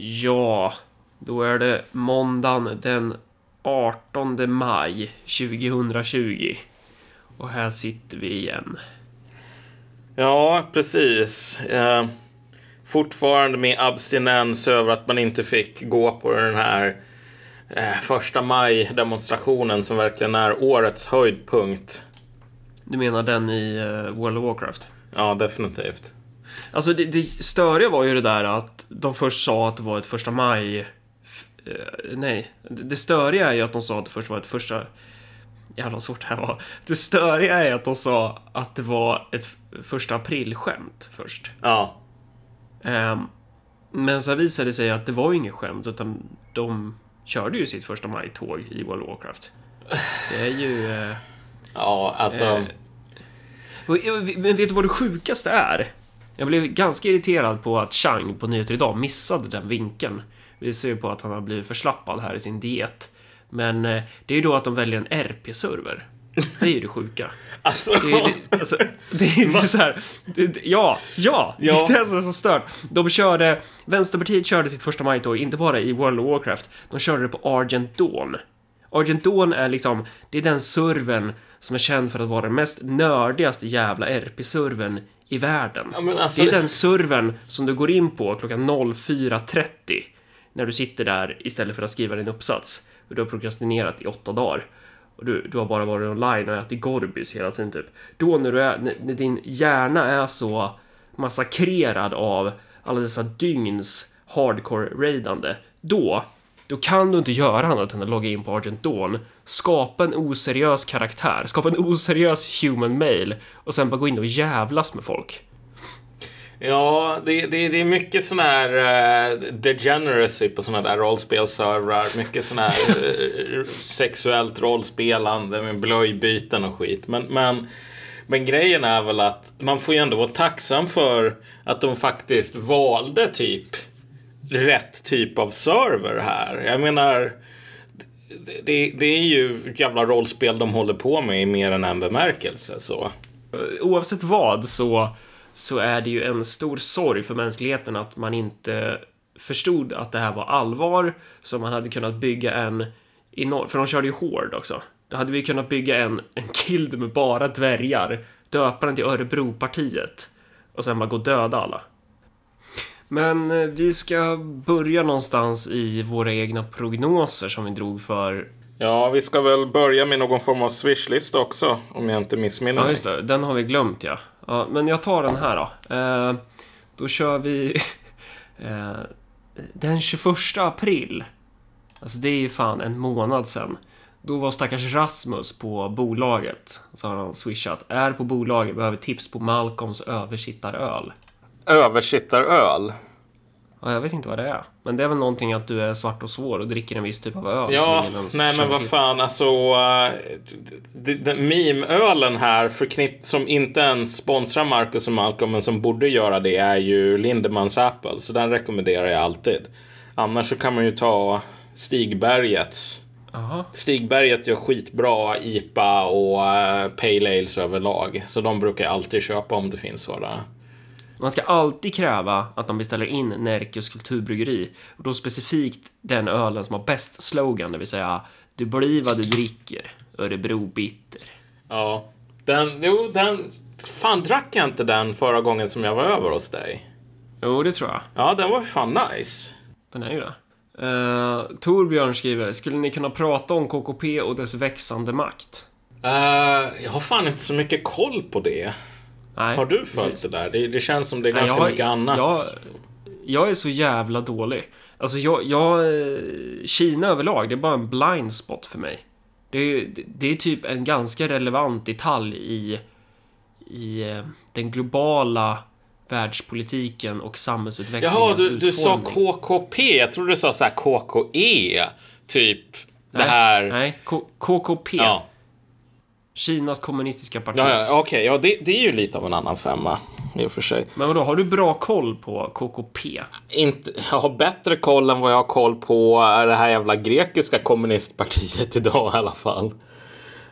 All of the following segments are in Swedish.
Ja, då är det måndagen den 18 maj 2020. Och här sitter vi igen. Ja, precis. Eh, fortfarande med abstinens över att man inte fick gå på den här eh, första maj-demonstrationen som verkligen är årets höjdpunkt. Du menar den i eh, World of Warcraft? Ja, definitivt. Alltså det, det störiga var ju det där att de först sa att det var ett första maj... eh, nej, det störiga är ju att de sa att det först var ett första... Jävlar vad svårt det här var. Det störiga är att de sa att det var ett första april-skämt först. Ja, Ehm, men sen visade det sig att det var inget skämt utan de körde ju sitt första maj-tåg i World of Warcraft. Det är ju... Eh, ja alltså. Eh, Men vet du vad det sjukaste är? Jag blev ganska irriterad på att Chang på Nyheter Idag missade den vinkeln. Vi ser ju på att han har blivit förslappad här i sin diet. Men eh, det är ju då att de väljer en RP-server. Det är ju det sjuka. alltså, Det är, det, alltså, det är ju så här, det, det- ja, ja, Ja. det är det som är så stört. De körde, Vänsterpartiet körde sitt första maj-tåg, inte bara i World of Warcraft, de körde det på Argent Dawn. Argent Dawn är liksom, det är den servern som är känd för att vara den mest nördigaste jävla RP-servern i världen. Ja, alltså- Det är den servern som du går in på klockan 04.30 när du sitter där istället för att skriva din uppsats. Och du har prokrastinerat i åtta dagar. Och du, du har bara varit online och ätit Gorbis hela tiden typ. Då när, du är, när din hjärna är så massakrerad av alla dessa dygns hardcore-raidande. Då, då kan du inte göra annat än att logga in på Argent Dawn, skapa en oseriös karaktär, skapa en oseriös human mail och sen bara gå in och jävlas med folk. Ja, det, det, det är mycket sån här uh, degeneracy på såna där rollspelservrar. Mycket sån här uh, sexuellt rollspelande med blöjbyten och skit. Men, men, men grejen är väl att man får ju ändå vara tacksam för att de faktiskt valde typ rätt typ av server här. Jag menar, det, det, är ju jävla rollspel de håller på med i mer än en bemärkelse. Så. oavsett vad så, så är det ju en stor sorg för mänskligheten att man inte förstod att det här var allvar. Så man hade kunnat bygga en... enorm, för de körde ju hård också. Då hade vi kunnat bygga en, en guild med bara dvärgar. Döpa den till Örebropartiet. Och sen bara gå och döda alla. Men eh, vi ska börja någonstans i våra egna prognoser som vi drog för... Ja, vi ska väl börja med någon form av swishlista också, om jag inte missminner Ja, mig. just det. Den har vi glömt, ja. ja men jag tar den här då. Eh, då kör vi... eh, den 21 april. Alltså, det är ju fan en månad sedan. Då var stackars Rasmus på bolaget. Så har han swishat. Är på bolaget, behöver tips på Malcolms översittaröl. Översittaröl. Ja, jag vet inte vad det är. Men det är väl någonting att du är svart och svår och dricker en viss typ av öl Ja, nej men vad fan, alltså... Uh, meme-ölen här, förknipp som inte ens sponsrar Marcus och Malcolm, men som borde göra det, är ju Lindemans Apple. Så den rekommenderar jag alltid. Annars så kan man ju ta Stigbergets. Jaha. Stigberget gör skitbra IPA och uh, Pale Ales överlag. Så de brukar jag alltid köpa om det finns sådana. Man ska alltid kräva att de beställer in Närkes kulturbryggeri. Och då specifikt den ölen som har bäst slogan, det vill säga Du blir vad du dricker, Örebro bitter. Ja. Den, jo, den... Fan, drack jag inte den förra gången som jag var över hos dig? Jo, det tror jag. Ja, den var fan nice. Den är ju det. Uh, Torbjörn skriver, skulle ni kunna prata om KKP och dess växande makt? Uh, jag har fan inte så mycket koll på det. Nej, Har du följt precis. det där? Det, det känns som det är Nej, ganska jag mycket annat. Jag, jag är så jävla dålig. Alltså, jag, jag... eh, Kina överlag, det är bara en blind spot för mig. Det är, det är typ en ganska relevant detalj i, i eh, den globala världspolitiken och samhällsutvecklingens Jaha, du, du sa. KKP. Jag trodde du sa så här KKE. Typ det Nej, här. Nej, K- KKP. Ja, Kinas kommunistiska parti. ja, ja okej. Ja, det, det är ju lite av en annan femma i och för sig. Men vadå, har du bra koll på KKP? Inte, jag har bättre koll än vad jag har koll på det här jävla grekiska kommunistpartiet idag i alla fall.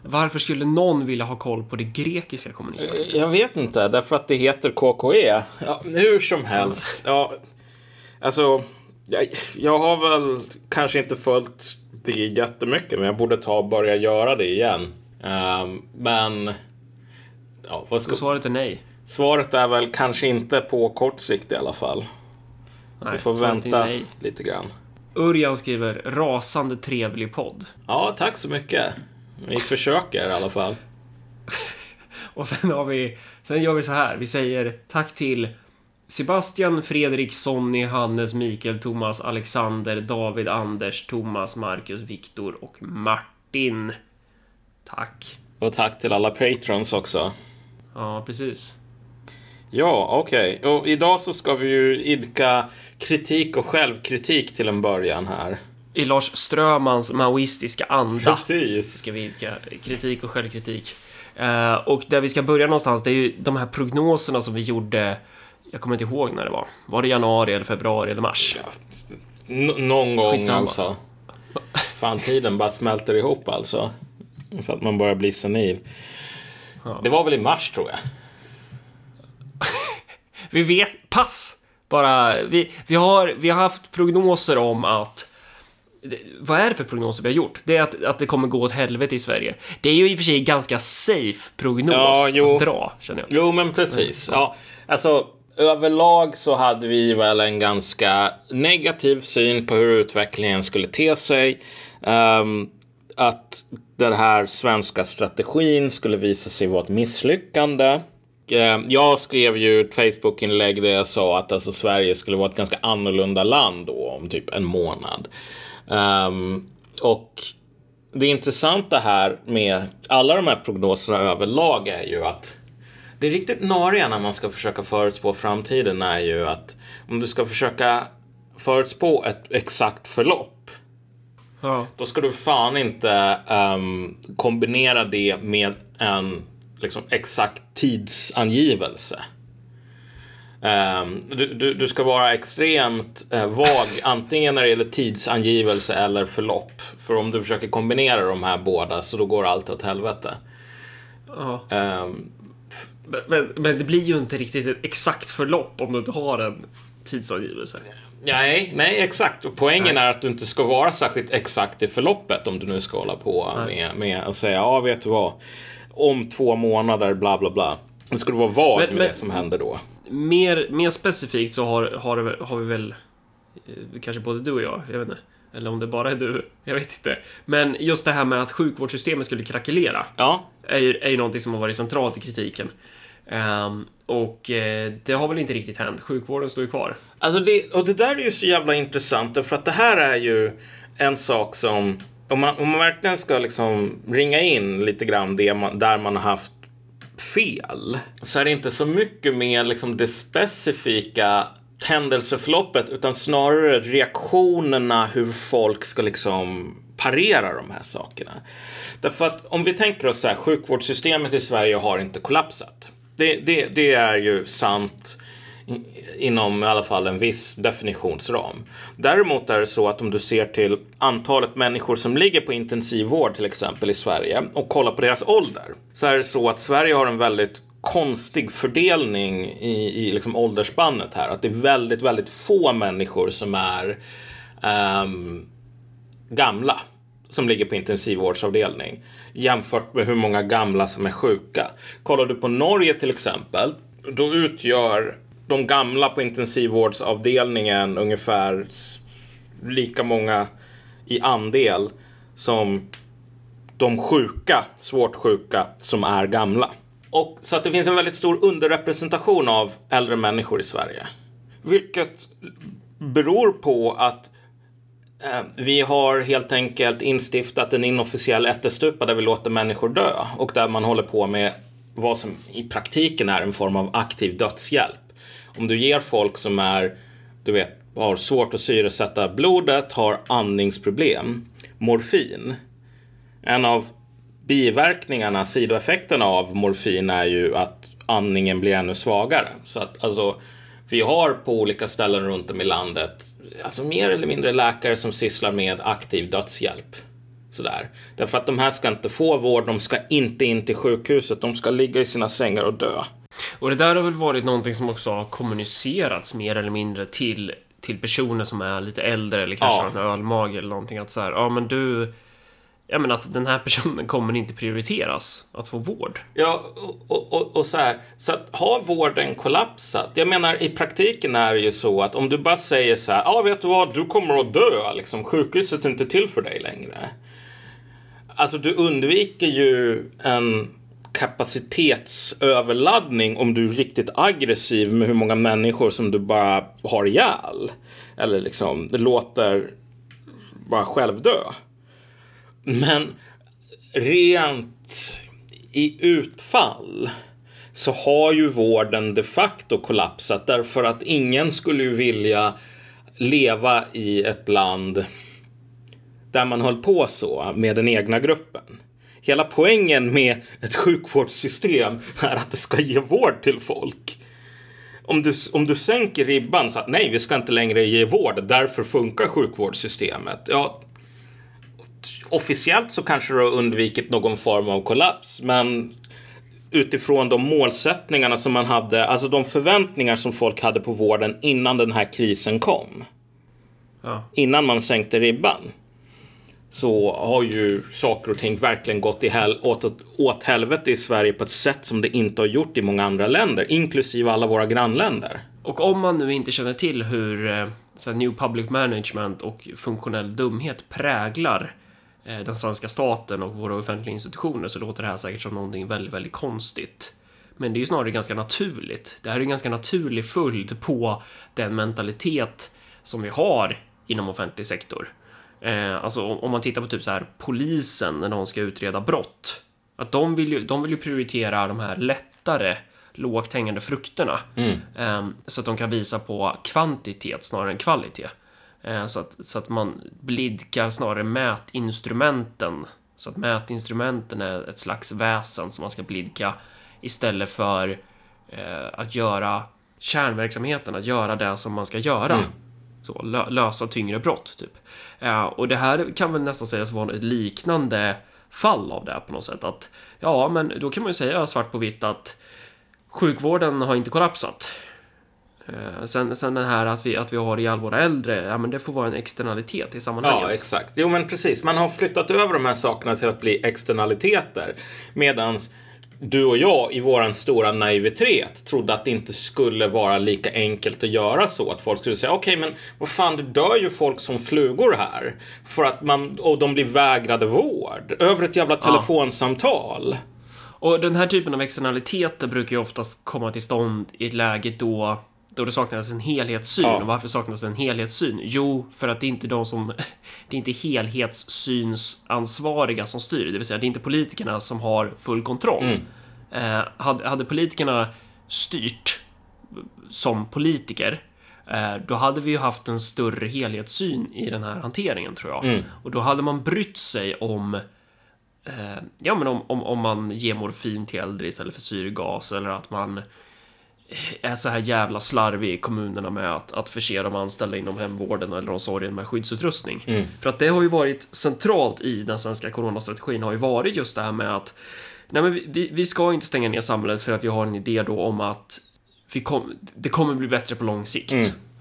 Varför skulle någon vilja ha koll på det grekiska kommunistpartiet? Jag vet inte, därför att det heter KKE. Ja, hur som helst. Ja, alltså, Jag, jag har väl kanske inte följt det jättemycket, men jag borde ta och börja göra det igen. Um, men... Ja, vad ska... Svaret är nej. Svaret är väl kanske inte på kort sikt i alla fall. Nej, Vi får vänta lite grann. Örjan skriver rasande trevlig podd. Ja, tack så mycket. Vi försöker i alla fall. och sen har vi, sen gör vi så här. Vi säger tack till Sebastian, Fredrik, Sonny, Hannes, Mikael, Thomas, Alexander, David, Anders, Thomas, Marcus, Viktor och Martin. Tack. Och tack till alla patrons också. Ja, precis. Ja, okej. Okay. Och idag så ska vi ju idka kritik och självkritik till en början här. I Lars Strömans maoistiska anda. Precis. Ska vi idka kritik och självkritik. Uh, och där vi ska börja någonstans, det är ju de här prognoserna som vi gjorde. Jag kommer inte ihåg när det var. Var det januari eller februari eller mars? Ja, någon gång Skitsamma. alltså. Fan, tiden bara smälter ihop alltså. För att man börjar bli senil. Ja. Det var väl i mars tror jag. vi vet, pass! Bara, vi, vi, har, vi har haft prognoser om att vad är det för prognoser vi har gjort? Det är att, att det kommer gå åt helvete i Sverige. Det är ju i och för sig ganska safe prognos ja, jo. att dra, känner jag. Jo, men precis. Ja, alltså överlag så hade vi väl en ganska negativ syn på hur utvecklingen skulle te sig. Um, att den här svenska strategin skulle visa sig vara ett misslyckande. Eh, jag skrev ju ett Facebook-inlägg där jag sa att alltså Sverige skulle vara ett ganska annorlunda land då om typ en månad. Um, och det intressanta här med alla de här prognoserna överlag är ju att det riktigt nariga när man ska försöka förutspå framtiden är ju att om du ska försöka förutspå ett exakt förlopp Ja. Då ska du fan inte um, kombinera det med en liksom, exakt tidsangivelse. Um, du, du, du, ska vara extremt uh, vag antingen när det gäller tidsangivelse eller förlopp. För om du försöker kombinera de här båda så då går allt åt helvete. Ja. Um, men, men, det blir ju inte riktigt ett exakt förlopp om du inte har en tidsangivelse. Nej, nej exakt. Och poängen nej. är att du inte ska vara särskilt exakt i förloppet om du nu ska hålla på med, med att säga ja, vet du vad, om två månader, bla bla bla. Det du vara vag med men, det som händer då. Mer, mer specifikt så har, har, har vi väl, eh, kanske både du och jag, jag vet inte. Eller om det bara är du, jag vet inte. Men just det här med att sjukvårdssystemet skulle krackelera. Ja. Är ju, är ju någonting som har varit centralt i kritiken. Um, och eh, det har väl inte riktigt hänt. Sjukvården står ju kvar. Alltså det, och det där är ju så jävla intressant för att det här är ju en sak som om man, om man verkligen ska liksom ringa in lite grann det man, där man har haft fel så är det inte så mycket med liksom det specifika händelseförloppet utan snarare reaktionerna hur folk ska liksom parera de här sakerna. Därför att om vi tänker oss så här, sjukvårdssystemet i Sverige har inte kollapsat. Det, det, det är ju sant inom i alla fall en viss definitionsram. Däremot är det så att om du ser till antalet människor som ligger på intensivvård till exempel i Sverige och kollar på deras ålder så är det så att Sverige har en väldigt konstig fördelning i, i liksom åldersspannet här. Att det är väldigt, väldigt få människor som är um, gamla som ligger på intensivvårdsavdelning jämfört med hur många gamla som är sjuka. Kollar du på Norge till exempel, då utgör de gamla på intensivvårdsavdelningen ungefär lika många i andel som de sjuka, svårt sjuka, som är gamla. Och så att det finns en väldigt stor underrepresentation av äldre människor i Sverige. Vilket beror på att Eh, vi har helt enkelt instiftat en inofficiell ättestupa där vi låter människor dö och där man håller på med vad som i praktiken är en form av aktiv dödshjälp. Om du ger folk som är, du vet, har svårt att syresätta blodet, har andningsproblem, morfin. En av biverkningarna, sidoeffekterna av morfin är ju att andningen blir ännu svagare. Så att alltså, vi har på olika ställen runt om i landet alltså mer eller mindre läkare som sysslar med aktiv dödshjälp. Sådär. Därför att de här ska inte få vård, de ska inte in till sjukhuset, de ska ligga i sina sängar och dö. Och det där har väl varit någonting som också har kommunicerats mer eller mindre till, till personer som är lite äldre eller kanske Ja. har en ölmage eller någonting att så här, ja men du, ja men att den här personen kommer inte prioriteras att få vård. Ja, och, och, och så här. Så att har vården kollapsat? Jag menar, i praktiken är det ju så att om du bara säger så här, ja, vet du vad, du kommer att dö, liksom, sjukhuset är inte till för dig längre. Alltså, du undviker ju en kapacitetsöverladdning om du är riktigt aggressiv med hur många människor som du bara har ihjäl. Eller liksom, det låter bara självdö. Men rent i utfall så har ju vården de facto kollapsat därför att ingen skulle ju vilja leva i ett land där man höll på så med den egna gruppen. Hela poängen med ett sjukvårdssystem är att det ska ge vård till folk. Om du, om du sänker ribban så att nej, vi ska inte längre ge vård, därför funkar sjukvårdssystemet. Ja, officiellt så kanske du har undvikit någon form av kollaps, men utifrån de målsättningarna som man hade, alltså de förväntningar som folk hade på vården innan den här krisen kom, Ja. innan man sänkte ribban, så har ju saker och ting verkligen gått i hel, åt, åt helvete i Sverige på ett sätt som det inte har gjort i många andra länder, inklusive alla våra grannländer. Och om man nu inte känner till hur eh, så här, New Public Management och funktionell dumhet präglar den svenska staten och våra offentliga institutioner så låter det här säkert som någonting väldigt, väldigt konstigt. Men det är ju snarare ganska naturligt. Det här är en ganska naturlig följd på den mentalitet som vi har inom offentlig sektor. Eh, alltså om man tittar på typ så här polisen när de ska utreda brott. Att de vill ju, de vill ju prioritera de här lättare lågt hängande frukterna. Eh, så att de kan visa på kvantitet snarare än kvalitet. Eh, så, att, så att man blidkar snarare mätinstrumenten. Så att mätinstrumenten är ett slags väsen som man ska blidka istället för eh, att göra kärnverksamheten, att göra det som man ska göra. Så, lö- lösa tyngre brott, typ. Eh, och det här kan väl nästan sägas vara ett liknande fall av det på något sätt. Att, ja, men då kan man ju säga svart på vitt att sjukvården har inte kollapsat. Eh, sen, sen den här att vi, att vi har ihjäl våra äldre, ja men det får vara en externalitet i sammanhanget. Ja, exakt. Jo, men precis. Man har flyttat över de här sakerna till att bli externaliteter. Medans du och jag i våran stora naivitet trodde att det inte skulle vara lika enkelt att göra så. Att folk skulle säga okej, men vad fan, det dör ju folk som flugor här. För att man, och de blir vägrade vård. Över ett jävla telefonsamtal. Och den här typen av externaliteter brukar ju oftast komma till stånd i ett läge då då det saknas en helhetssyn. Ja. Och varför saknas det en helhetssyn? Jo, för att det är inte de som... Det är inte helhetssynsansvariga som styr. Det vill säga, det är inte politikerna som har full kontroll. Eh, hade, hade politikerna styrt som politiker eh, då hade vi ju haft en större helhetssyn i den här hanteringen tror jag. Och då hade man brytt sig om eh, ja, men om, om, om man ger morfin till äldre istället för syrgas eller att man är så här jävla slarvig i kommunerna med att, att förse de anställda inom hemvården eller omsorgen med skyddsutrustning. För att det har ju varit centralt i den svenska coronastrategin har ju varit just det här med att nej men vi- vi, ska inte stänga ner samhället för att vi har en idé då om att kom, det kommer bli bättre på lång sikt.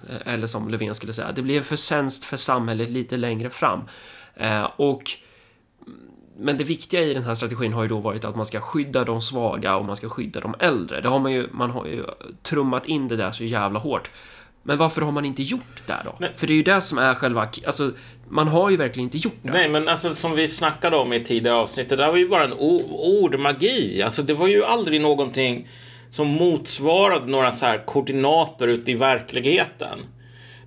Eh, Eller som Löfven skulle säga, det blir en förtjänst för samhället lite längre fram. Eh, och men det viktiga i den här strategin har ju då varit att man ska skydda de svaga och man ska skydda de äldre. Det har man ju, man har ju trummat in det där så jävla hårt. Men varför har man inte gjort det då? Nej. För det är ju det som är själva, alltså man har ju verkligen inte gjort det. Nej, men alltså som vi snackade om i tidigare avsnitt, det där var ju bara en ordmagi. Alltså det var ju aldrig någonting som motsvarade några så här koordinater ute i verkligheten.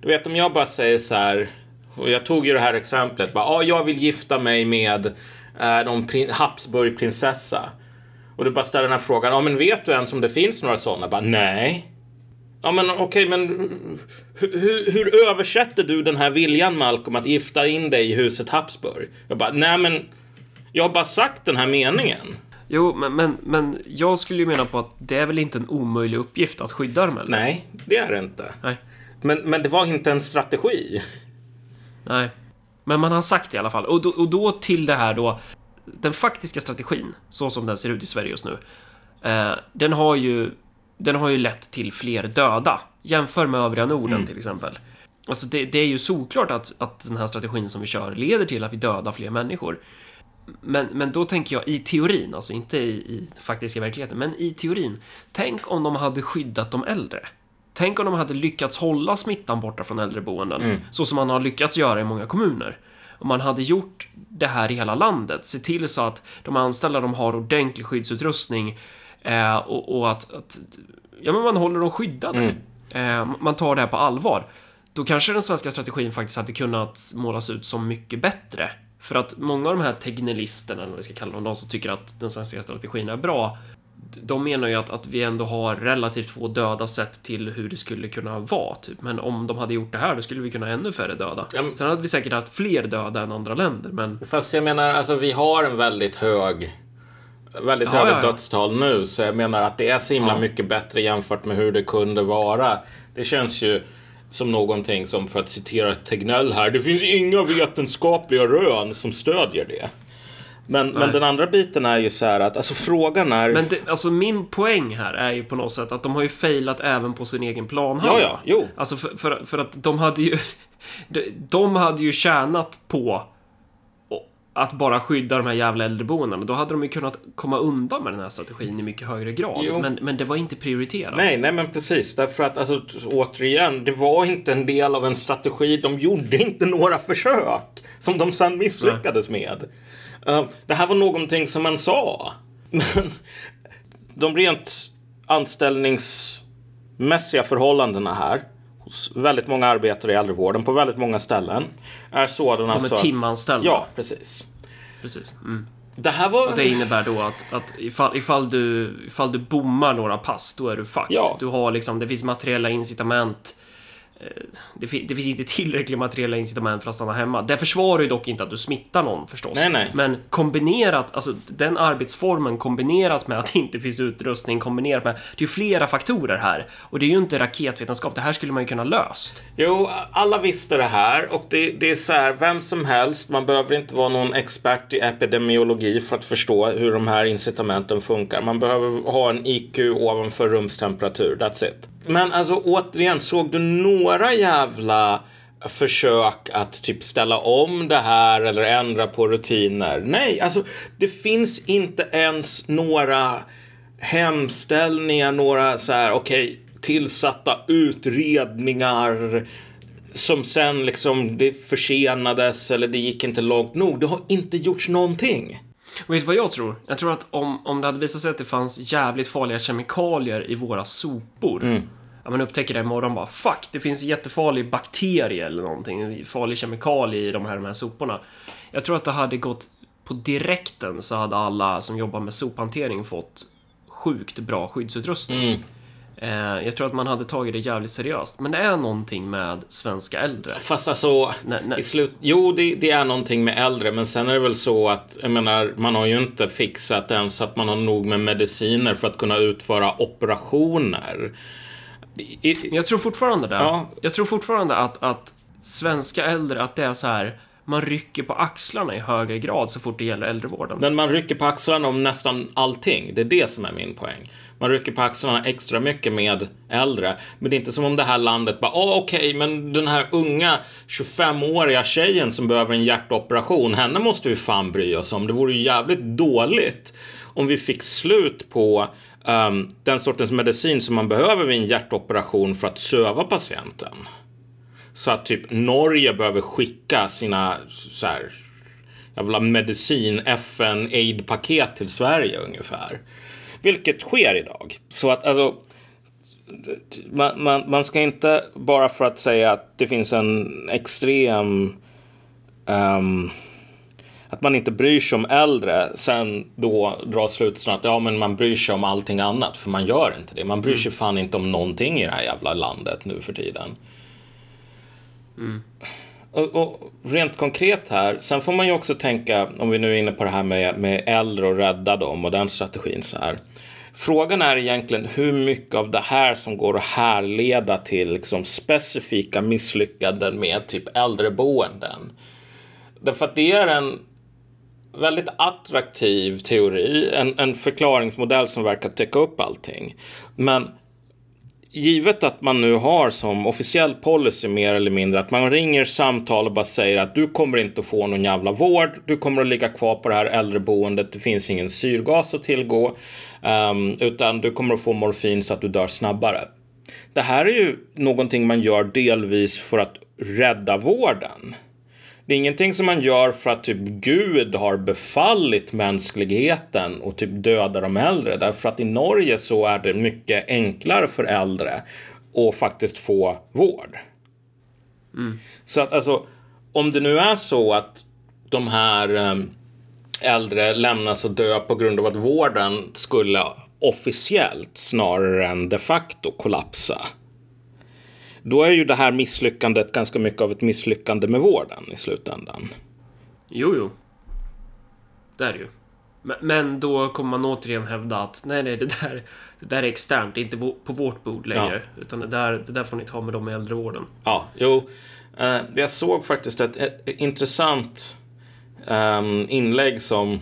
Du vet om jag bara säger så här, och jag tog ju det här exemplet, bara, ah, jag vill gifta mig med eh, någon prin- Habsburgprinsessa. Och du bara ställer den här frågan, ja men vet du ens om det finns några sådana? Bara, nej. Ja men okej, men hur, hur, översätter du den här viljan Malcolm att gifta in dig i huset Habsburg? Jag bara, nej men jag har bara sagt den här meningen. Jo, men, men, men jag skulle ju mena på att det är väl inte en omöjlig uppgift att skydda dem äldre? Nej, det är det inte. Nej. Men, men det var inte en strategi. Nej. Men man har sagt det i alla fall. Och då, och då till det här då. Den faktiska strategin, så som den ser ut i Sverige just nu. Eh, den har ju den har ju lett till fler döda. Jämför med övriga Norden till exempel. Alltså det, det är ju såklart att, att den här strategin som vi kör leder till att vi dödar fler människor. Men, men då tänker jag i teorin, alltså inte i, i faktiska verkligheten, men i teorin. Tänk om de hade skyddat de äldre. Tänk om de hade lyckats hålla smittan borta från äldreboenden, mm. så som man har lyckats göra i många kommuner. Om man hade gjort det här i hela landet, se till så att de anställda de har ordentlig skyddsutrustning eh, och, och, att, att ja, men man håller dem skyddade. Mm. Eh, man tar det här på allvar. Då kanske den svenska strategin faktiskt hade kunnat målas ut som mycket bättre. För att många av de här tegnelisterna, eller vad vi ska kalla dem, de som tycker att den svenska strategin är bra, de menar ju att, att vi ändå har relativt få döda sett till hur det skulle kunna vara. Typ. Men om de hade gjort det här, då skulle vi kunna ha ännu färre döda. Ja. Sen hade vi säkert haft fler döda än andra länder, men... Fast jag menar, alltså vi har en väldigt hög väldigt ja, höga ja, ja. dödstal nu, så jag menar att det är så himla mycket bättre jämfört med hur det kunde vara. Det känns ju som någonting som, för att citera Tegnell här, det finns inga vetenskapliga rön som stödjer det. Men, men den andra biten är ju så här att, alltså frågan är... Men det, alltså min poäng här är ju på något sätt att de har ju failat även på sin egen planhalva. Ja, ja, jo. Alltså för, för, för att de hade ju... De hade ju tjänat på att bara skydda de här jävla äldreboendena. Då hade de ju kunnat komma undan med den här strategin i mycket högre grad. Men, men det var inte prioriterat. Nej, nej men precis. Därför att alltså, återigen, det var inte en del av en strategi. De gjorde inte några försök som de sen misslyckades nej. med. Uh, det här var någonting som man sa. Men de rent anställningsmässiga förhållandena här hos väldigt många arbetare i äldrevården på väldigt många ställen är sådana De är timanställda. Ja, precis. Precis. Mm. Det här var... Och det innebär då att, att ifall, ifall, du, ifall du bommar några pass, då är du fucked. Ja. Du har liksom, det finns materiella incitament Eh, det, det, finns inte tillräckliga materiella incitament för att stanna hemma. Det försvarar ju dock inte att du smittar någon förstås. Nej, nej. Men kombinerat, alltså den arbetsformen kombinerat med att det inte finns utrustning kombinerat med, det är ju flera faktorer här. Och det är ju inte raketvetenskap, det här skulle man ju kunna löst. Jo, alla visste det här och det, det är så här, vem som helst, man behöver inte vara någon expert i epidemiologi för att förstå hur de här incitamenten funkar. Man behöver ha en IQ ovanför rumstemperatur, that's it. Men alltså återigen, såg du några jävla försök att typ ställa om det här eller ändra på rutiner? Nej, alltså det finns inte ens några hemställningar, några så här, okej, okay, tillsatta utredningar som sen liksom det försenades eller det gick inte långt nog. Det har inte gjorts någonting. Och vet du vad jag tror? Jag tror att om, om det hade visat sig att det fanns jävligt farliga kemikalier i våra sopor. Mm. Ja, man upptäcker det imorgon bara fuck, det finns jättefarlig bakterie eller någonting, farlig kemikalie i de här, de här soporna. Jag tror att det hade gått på direkten så hade alla som jobbar med sophantering fått sjukt bra skyddsutrustning. Mm. Eh, jag tror att man hade tagit det jävligt seriöst. Men det är någonting med svenska äldre. Fast alltså, nej, nej. i slut... Jo, det, det, är någonting med äldre, men sen är det väl så att, jag menar, man har ju inte fixat ens att man har nog med mediciner för att kunna utföra operationer. Jag tror fortfarande det. Ja. Jag tror fortfarande att, att svenska äldre, att det är så här man rycker på axlarna i högre grad så fort det gäller äldrevården. Men man rycker på axlarna om nästan allting. Det är det som är min poäng. Man rycker på axlarna extra mycket med äldre. Men det är inte som om det här landet bara, oh, okej, okay, men den här unga 25-åriga tjejen som behöver en hjärtoperation, henne måste vi fan bry oss om. Det vore ju jävligt dåligt om vi fick slut på um, den sortens medicin som man behöver vid en hjärtoperation för att söva patienten. Så att typ Norge behöver skicka sina så här, jävla medicin, FN, aid-paket till Sverige ungefär. Vilket sker idag. Så att alltså man, man, man ska inte bara för att säga att det finns en extrem um, att man inte bryr sig om äldre, sen då dra slutsatsen att ja, men man bryr sig om allting annat, för man gör inte det. Man bryr sig mm. fan inte om någonting i det här jävla landet nu för tiden. Mm. Och, och, rent konkret här, sen får man ju också tänka, om vi nu är inne på det här med, med äldre och rädda dem och den strategin så här. Frågan är egentligen hur mycket av det här som går att härleda till liksom specifika misslyckanden med typ äldreboenden. Därför att det är en väldigt attraktiv teori, en, en förklaringsmodell som verkar täcka upp allting. Men givet att man nu har som officiell policy mer eller mindre att man ringer samtal och bara säger att du kommer inte att få någon jävla vård. Du kommer att ligga kvar på det här äldreboendet. Det finns ingen syrgas att tillgå, um, utan du kommer att få morfin så att du dör snabbare. Det här är ju någonting man gör delvis för att rädda vården. Det är ingenting som man gör för att typ Gud har befallit mänskligheten och typ döda de äldre. Därför att i Norge så är det mycket enklare för äldre att faktiskt få vård. Mm. Så att alltså, om det nu är så att de här ehm, äldre lämnas och dö på grund av att vården skulle officiellt snarare än de facto kollapsa då är ju det här misslyckandet ganska mycket av ett misslyckande med vården i slutändan. Jo, jo. Det är det ju. Men då kommer man återigen hävda att nej, nej, det där, det där är externt, det är inte på vårt bord längre. Ja. Utan det där, det där får ni ta med dem i äldrevården. Ja, jo. Uh, jag såg faktiskt ett, ett, intressant um, inlägg som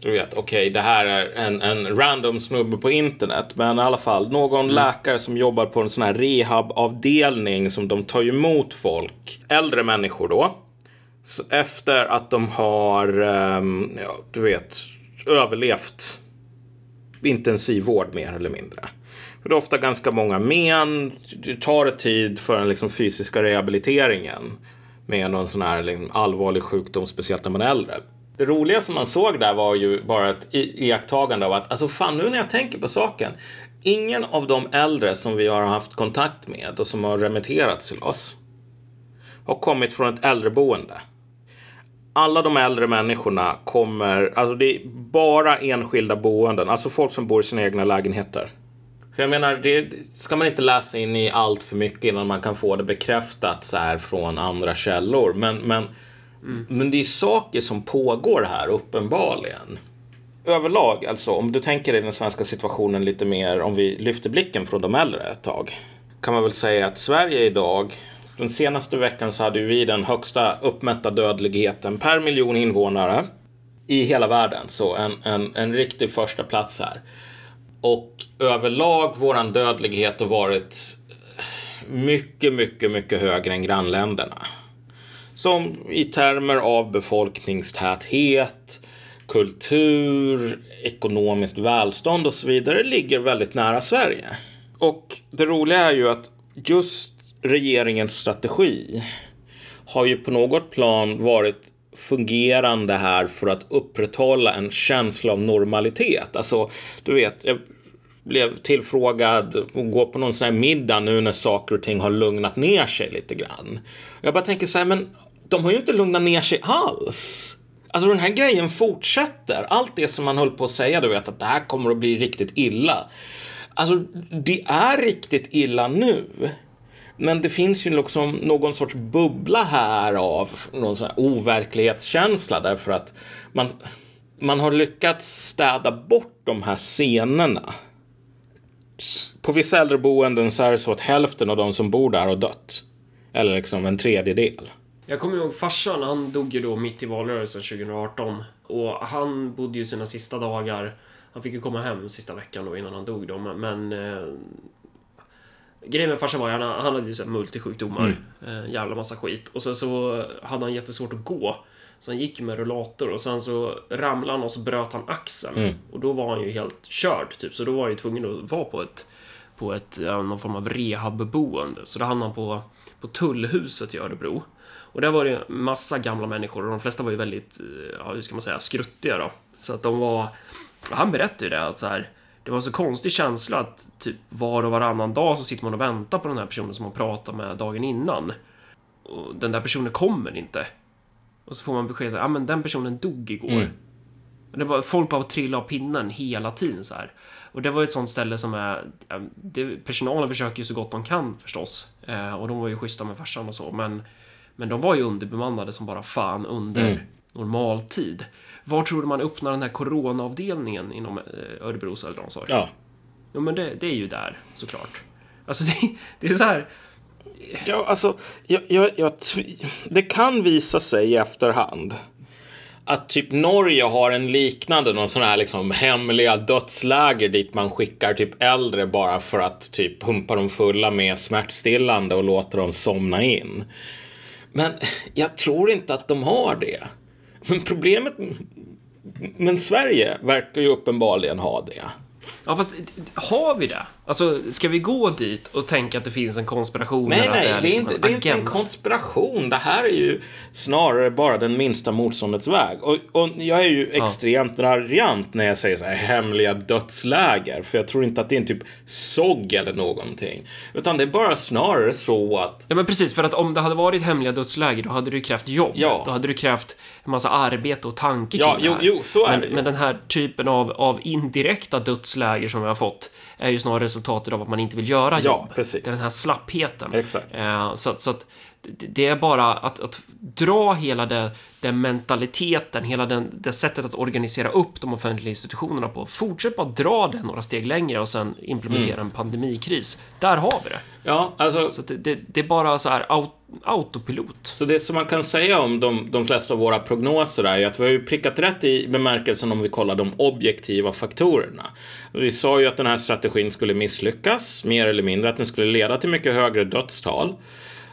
du vet, okej, okay, det här är en, en random snubbe på internet, men i alla fall någon mm. läkare som jobbar på en sån här rehabavdelning som de tar emot folk, äldre människor då. Så efter att de har, um, ja, du vet, överlevt intensivvård mer eller mindre. För det är ofta ganska många men. Det tar tid för den liksom, fysiska rehabiliteringen med någon sån här liksom, allvarlig sjukdom, speciellt när man är äldre. Det roliga som man såg där var ju bara ett iakttagande av att, alltså fan nu när jag tänker på saken. Ingen av de äldre som vi har haft kontakt med och som har remitterats till oss har kommit från ett äldreboende. Alla de äldre människorna kommer, alltså det är bara enskilda boenden, alltså folk som bor i sina egna lägenheter. För jag menar, det ska man inte läsa in i allt för mycket innan man kan få det bekräftat så här från andra källor. Men, men Mm. Men det är saker som pågår här uppenbarligen. Överlag, alltså om du tänker dig den svenska situationen lite mer om vi lyfter blicken från de äldre ett tag. Kan man väl säga att Sverige idag, den senaste veckan så hade vi den högsta uppmätta dödligheten per miljon invånare i hela världen. Så en, en, en riktig första plats här. Och överlag våran dödlighet har varit mycket, mycket, mycket högre än grannländerna som i termer av befolkningstäthet, kultur, ekonomiskt välstånd och så vidare ligger väldigt nära Sverige. Och det roliga är ju att just regeringens strategi har ju på något plan varit fungerande här för att upprätthålla en känsla av normalitet. Alltså, du vet, jag blev tillfrågad att gå på någon sån här middag nu när saker och ting har lugnat ner sig lite grann. Jag bara tänker så här, men de har ju inte lugnat ner sig alls. Alltså den här grejen fortsätter. Allt det som man höll på att säga, du vet att det här kommer att bli riktigt illa. Alltså det är riktigt illa nu. Men det finns ju liksom någon sorts bubbla här av någon sån här overklighetskänsla därför att man, man har lyckats städa bort de här scenerna. På vissa äldreboenden så är det så att hälften av de som bor där har dött. Eller liksom en tredjedel. Jag kommer ihåg farsan, han dog ju då mitt i valrörelsen 2018. Och han bodde ju sina sista dagar, han fick ju komma hem sista veckan då innan han dog då, men... Eh, grejen med farsan var att han, han hade ju så multisjukdomar, mm. eh, jävla massa skit. Och sen så hade han jättesvårt att gå. Så han gick med rullator och sen så ramlade han och så bröt han axeln. Mm. Och då var han ju helt körd typ, så då var han ju tvungen att vara på ett på ett, någon form av rehabboende. Så då hamnade han på, på Tullhuset i Örebro. Och där var det massa gamla människor och de flesta var ju väldigt, eh, ja hur ska man säga, skruttiga då. Så att de var, han berättade ju det att så här, det var en så konstig känsla att typ var och varannan dag så sitter man och väntar på den här personen som man pratade med dagen innan. Och den där personen kommer inte. Och så får man beskedet att ah, men den personen dog igår. Mm. Det var, folk bara trillade av pinnen hela tiden så här. Och det var ett sånt ställe som är... Det, personalen försöker ju så gott de kan förstås. Eh, och de var ju schyssta med farsan och så, men men de var ju underbemannade som bara fan under mm. normaltid. Var tror du man öppnar den här coronaavdelningen inom eh, Örebros äldreomsorg? Ja. Jo, men det, det, är ju där såklart. Alltså, det, det är så här. Ja, alltså, jag, jag, jag, det kan visa sig i efterhand att typ Norge har en liknande, någon sån här liksom hemliga dödsläger dit man skickar typ äldre bara för att typ pumpa dem fulla med smärtstillande och låta dem somna in. Men jag tror inte att de har det. Men problemet... Men Sverige verkar ju uppenbarligen ha det. Ja, fast har vi det? Alltså, ska vi gå dit och tänka att det finns en konspiration? Nej, nej, det är, det är, liksom inte, en det är inte en konspiration. Det här är ju snarare bara den minsta motståndets väg. Och, och jag är ju extremt raljant när jag säger så här hemliga dödsläger. För jag tror inte att det är en typ SOG eller någonting. Utan det är bara snarare så att Ja, men precis. För att om det hade varit hemliga dödsläger, då hade du krävt jobb. Ja. Då hade du krävt massa arbete och tanke Ja, kring jo, det här. jo, så är men, det men den här typen av, av indirekta dödsläger som vi har fått är ju snarare resultatet av att man inte vill göra Ja, jobb. precis. Det är den här slappheten. Exakt. Eh, så så att det är bara att, att dra hela det, den mentaliteten, hela den, det sättet att organisera upp de offentliga institutionerna på. Fortsätt bara dra det några steg längre och sen implementera Mm. en pandemikris. Där har vi det. Ja, alltså. Så det, det, det är bara så här aut, autopilot. Så det som man kan säga om de, de flesta av våra prognoser är ju att vi har ju prickat rätt i bemärkelsen om vi kollar de objektiva faktorerna. Vi sa ju att den här strategin skulle misslyckas, mer eller mindre, att den skulle leda till mycket högre dödstal.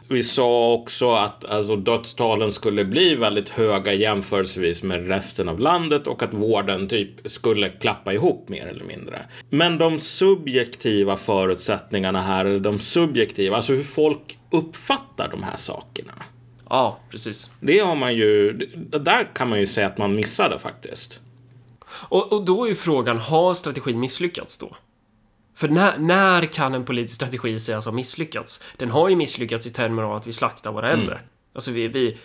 Vi sa också att alltså, dödstalen skulle bli väldigt höga jämförelsevis med resten av landet och att vården typ skulle klappa ihop mer eller mindre. Men de subjektiva förutsättningarna här, eller de subjektiva, alltså hur folk uppfattar de här sakerna. Ja, precis. Det har man ju, där kan man ju säga att man missade faktiskt. Och, och då är ju frågan, har strategin misslyckats då? För när, när kan en politisk strategi sägas ha misslyckats? Den har ju misslyckats i termer av att vi slaktar våra äldre. Mm. Alltså vi, vi,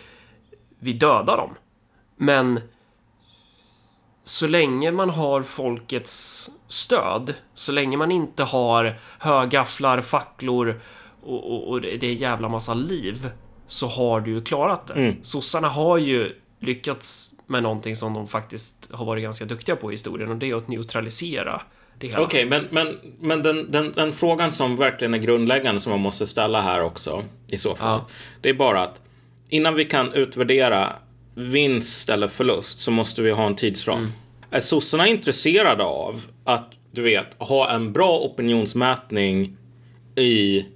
vi dödar dem. Men så länge man har folkets stöd, så länge man inte har högafflar, facklor och, och, och det det är jävla massa liv, så har du ju klarat det. Mm. Sossarna har ju lyckats med någonting som de faktiskt har varit ganska duktiga på i historien och det är att neutralisera det hela. Okej, men, men, men den, den, den frågan som verkligen är grundläggande som man måste ställa här också i så fall. Ja. Det är bara att innan vi kan utvärdera vinst eller förlust så måste vi ha en tidsram. Mm. Är sossarna intresserade av att, du vet, ha en bra opinionsmätning i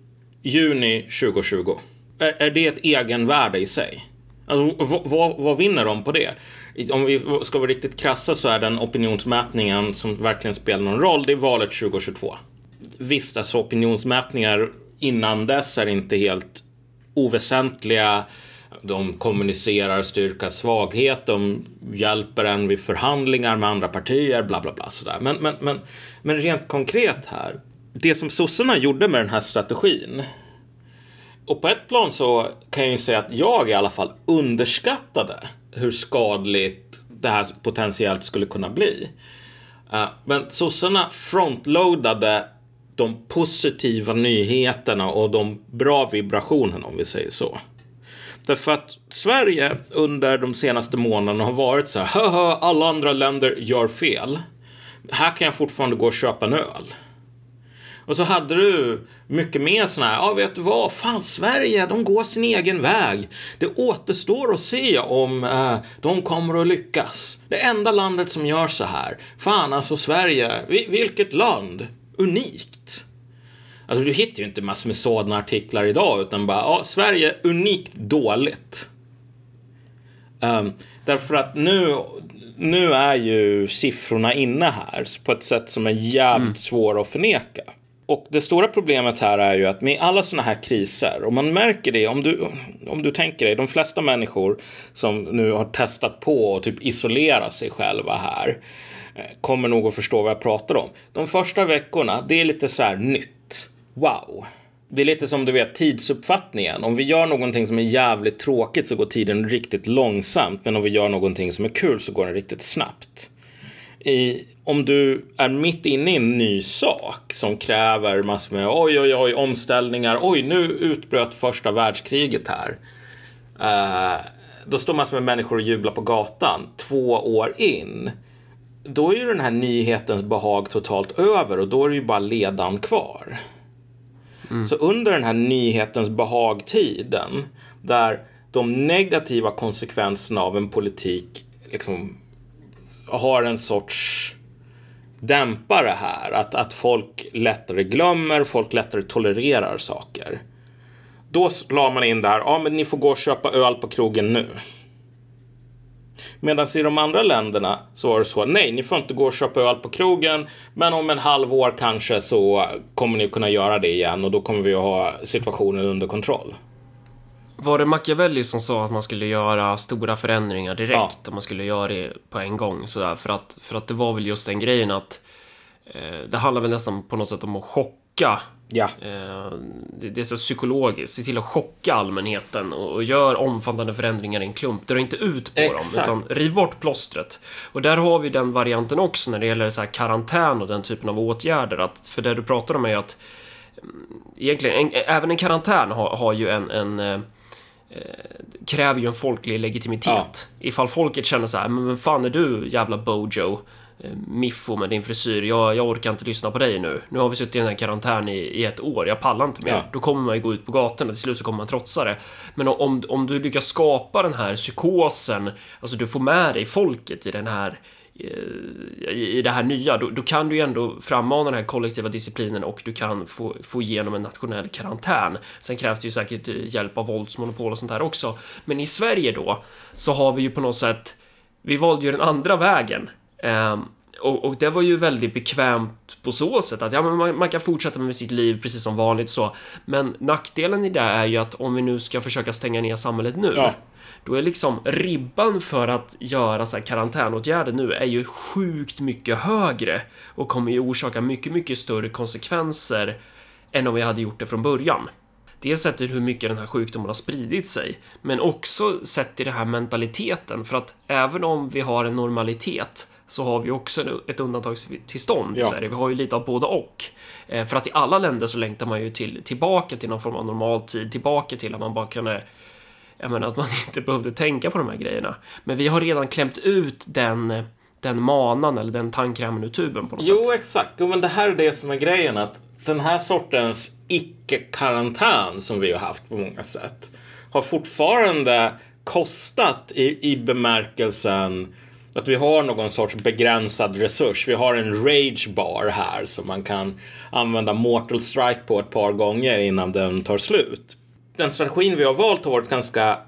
juni 2020? Är, är det ett egenvärde i sig? Alltså, vad, vad, vad vinner de på det? Om vi ska vara riktigt krassa så är den opinionsmätningen som verkligen spelar någon roll, det är valet 2022. Visst, alltså opinionsmätningar innan dess är inte helt oväsentliga. De kommunicerar styrka, svaghet, de hjälper en vid förhandlingar med andra partier, bla bla bla sådär. Men, men, men, men rent konkret här, det som sossarna gjorde med den här strategin och på ett plan så kan jag ju säga att jag i alla fall underskattade hur skadligt det här potentiellt skulle kunna bli. Uh, men sossarna frontloadade de positiva nyheterna och de bra vibrationerna om vi säger så. Därför att Sverige under de senaste månaderna har varit så här, alla andra länder gör fel. Här kan jag fortfarande gå och köpa en öl. Och så hade du mycket mer sådana här, ja vet du vad, fan Sverige, de går sin egen väg. Det återstår att se om eh, de kommer att lyckas. Det enda landet som gör så här, fan alltså Sverige, vi, vilket land, unikt. Alltså du hittar ju inte massor med sådana artiklar idag utan bara, ja Sverige, unikt dåligt. Um, därför att nu, nu är ju siffrorna inne här på ett sätt som är jävligt svåra att förneka. Och det stora problemet här är ju att med alla sådana här kriser, och man märker det om du, om du tänker dig, de flesta människor som nu har testat på att typ isolera sig själva här eh, kommer nog att förstå vad jag pratar om. De första veckorna, det är lite så här nytt. Wow. Det är lite som du vet tidsuppfattningen. Om vi gör någonting som är jävligt tråkigt så går tiden riktigt långsamt. Men om vi gör någonting som är kul så går den riktigt snabbt. I, om du är mitt inne i en ny sak som kräver massor med oj, oj, oj, omställningar. Oj, nu utbröt första världskriget här. Uh, då står massor med människor och jublar på gatan två år in. Då är ju den här nyhetens behag totalt över och då är det ju bara ledan kvar. Så under den här nyhetens behagtiden där de negativa konsekvenserna av en politik liksom har en sorts dämpa det här. Att, att folk lättare glömmer, folk lättare tolererar saker. Då la man in där, ja men ni får gå och köpa öl på krogen nu. Medan i de andra länderna så var det så, nej, ni får inte gå och köpa öl på krogen, men om en halv år kanske så kommer ni kunna göra det igen och då kommer vi att ha situationen under kontroll. Var det Machiavelli som sa att man skulle göra stora förändringar direkt? Ja. Att man skulle göra det på en gång sådär? För att, för att det var väl just den grejen att eh, det handlar väl nästan på något sätt om att chocka Ja. Eh, det är så psykologiskt. Se till att chocka allmänheten och gör omfattande förändringar i en klump. Dra inte ut på Exakt. dem, utan riv bort plåstret. Och där har vi den varianten också när det gäller så här karantän och den typen av åtgärder. Att, för det du pratar om är ju att mm, egentligen, en, även en karantän har, har ju en, en eh, kräver ju en folklig legitimitet. Ja. Ifall folket känner så här, men vem fan är du jävla Bojo? Eh, Miffo med din frisyr, jag, jag orkar inte lyssna på dig nu. Nu har vi suttit i den här karantän i, i ett år, jag pallar inte mer. Ja. Då kommer man ju gå ut på gatorna, till slut så kommer man trotsa det. Men om, om du lyckas skapa den här psykosen, alltså du får med dig folket i den här eh, Eh, i det här nya, då, då, kan du ju ändå frammana den här kollektiva disciplinen och du kan få, få igenom en nationell karantän. Sen krävs det ju säkert eh, hjälp av våldsmonopol och sånt där också. Men i Sverige då, så har vi ju på något sätt, vi valde ju den andra vägen. Um, och, och, det var ju väldigt bekvämt på så sätt att ja, men man, man, kan fortsätta med sitt liv precis som vanligt så. Men nackdelen i det är ju att om vi nu ska försöka stänga ner samhället nu, ja då är liksom ribban för att göra så här karantänåtgärder nu är ju sjukt mycket högre och kommer ju orsaka mycket, mycket större konsekvenser än om vi hade gjort det från början. Dels sett i hur mycket den här sjukdomen har spridit sig, men också sett i den här mentaliteten, för att även om vi har en normalitet så har vi också ett undantagstillstånd i ja. Sverige. Vi har ju lite av både och. Eh, för att i alla länder så längtar man ju till, tillbaka till någon form av normaltid, tillbaka till att man bara kunde jag menar att man inte behövde tänka på de här grejerna. Men vi har redan klämt ut den, den manan eller den tandkrämen ur tuben på något jo, sätt. Jo, exakt. Jo, men det här är det som är grejen. Att den här sortens icke-karantän som vi har haft på många sätt har fortfarande kostat i, i bemärkelsen att vi har någon sorts begränsad resurs. Vi har en rage bar här som man kan använda mortal strike på ett par gånger innan den tar slut. Den strategin vi har valt har varit ganska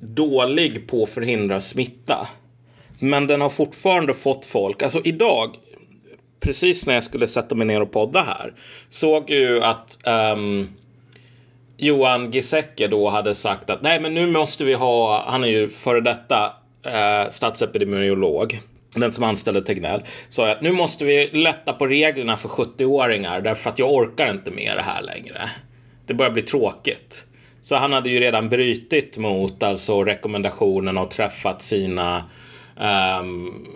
dålig på att förhindra smitta. Men den har fortfarande fått folk, alltså idag, precis när jag skulle sätta mig ner och podda här, såg ju att um, Johan Giesecke då hade sagt att nej men nu måste vi ha, han är ju före detta eh, statsepidemiolog, den som anställde Tegnell, sa att nu måste vi lätta på reglerna för 70-åringar därför att jag orkar inte med det här längre. Det börjar bli tråkigt. Så han hade ju redan brytit mot alltså rekommendationen och träffat sina um,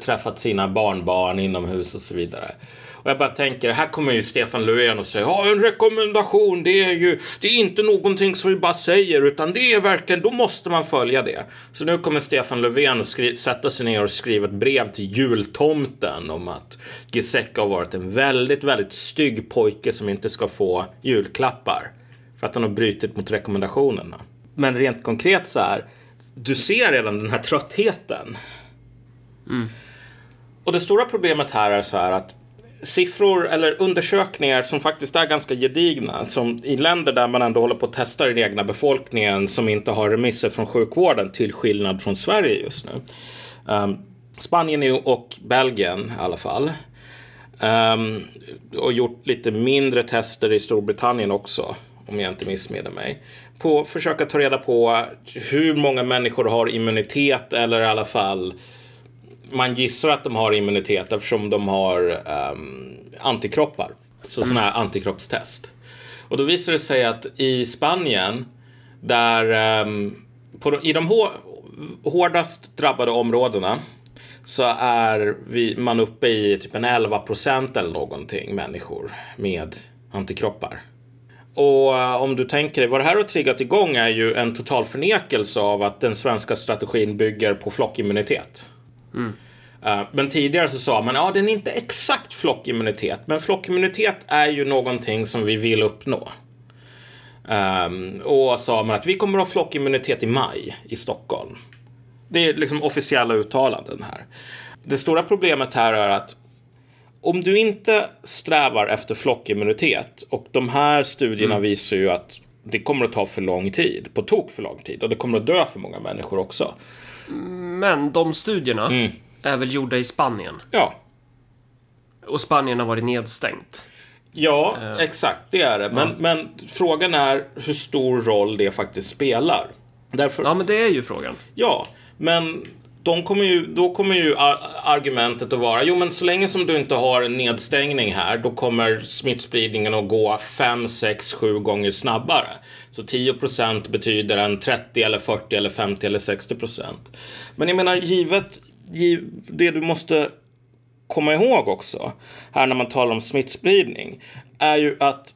träffat sina barnbarn inomhus och så vidare. Och jag bara tänker, här kommer ju Stefan Löfven och säger, ja en rekommendation, det är ju, det är inte någonting som vi bara säger, utan det är verkligen, då måste man följa det. Så nu kommer Stefan Löfven att sätta sig ner och skriva ett brev till jultomten om att Giesecke har varit en väldigt, väldigt stygg pojke som inte ska få julklappar. Att han har brutit mot rekommendationerna. Men rent konkret så här, du ser redan den här tröttheten. Mm. Och det stora problemet här är så här att siffror eller undersökningar som faktiskt är ganska gedigna. Som i länder där man ändå håller på att testa den egna befolkningen som inte har remisser från sjukvården till skillnad från Sverige just nu. Um, Spanien och Belgien i alla fall. Um, och gjort lite mindre tester i Storbritannien också, om jag inte missminner mig. På att försöka ta reda på hur många människor har immunitet eller i alla fall man gissar att de har immunitet eftersom de har um, antikroppar. Så mm. sådana här antikroppstest. Och då visar det sig att i Spanien, där um, på, i de hårdast drabbade områdena så är vi, man uppe i typ en 11 procent eller någonting människor med antikroppar. Och uh, om du tänker dig vad det här har triggat igång är ju en total förnekelse av att den svenska strategin bygger på flockimmunitet. Mm. Uh, men tidigare så sa man ja, den är inte exakt flockimmunitet, men flockimmunitet är ju någonting som vi vill uppnå. Um, och sa man att vi kommer att ha flockimmunitet i maj i Stockholm. Det är liksom officiella uttalanden här. Det stora problemet här är att om du inte strävar efter flockimmunitet och de här studierna mm. visar ju att det kommer att ta för lång tid, på tok för lång tid och det kommer att dö för många människor också. Men de studierna mm. är väl gjorda i Spanien? Ja. Och Spanien har varit nedstängt? Ja, uh. exakt, det är det. Men, ja. men frågan är hur stor roll det faktiskt spelar. Därför... Ja, men det är ju frågan. Ja, men de kommer ju, då kommer ju argumentet att vara, jo men så länge som du inte har en nedstängning här, då kommer smittspridningen att gå 5, 6, 7 gånger snabbare. Så 10% betyder en 30 eller 40 eller 50 eller 60% Men jag menar, givet, giv, det du måste komma ihåg också, här när man talar om smittspridning, är ju att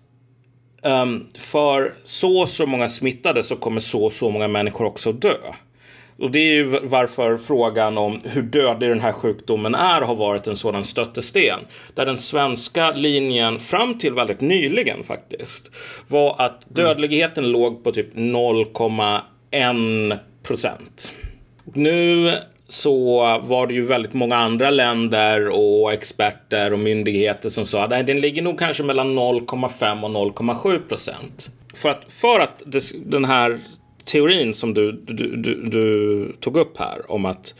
um, för så och så många smittade så kommer så och så många människor också dö. Och det är ju varför frågan om hur dödlig den här sjukdomen är har varit en sådan stöttesten. Där den svenska linjen fram till väldigt nyligen faktiskt var att dödligheten mm. låg på typ 0,1 procent. Nu så var det ju väldigt många andra länder och experter och myndigheter som sa att den ligger nog kanske mellan 0,5 och 0,7 procent. För att, för att det, den här teorin som du, du, du, du tog upp här om att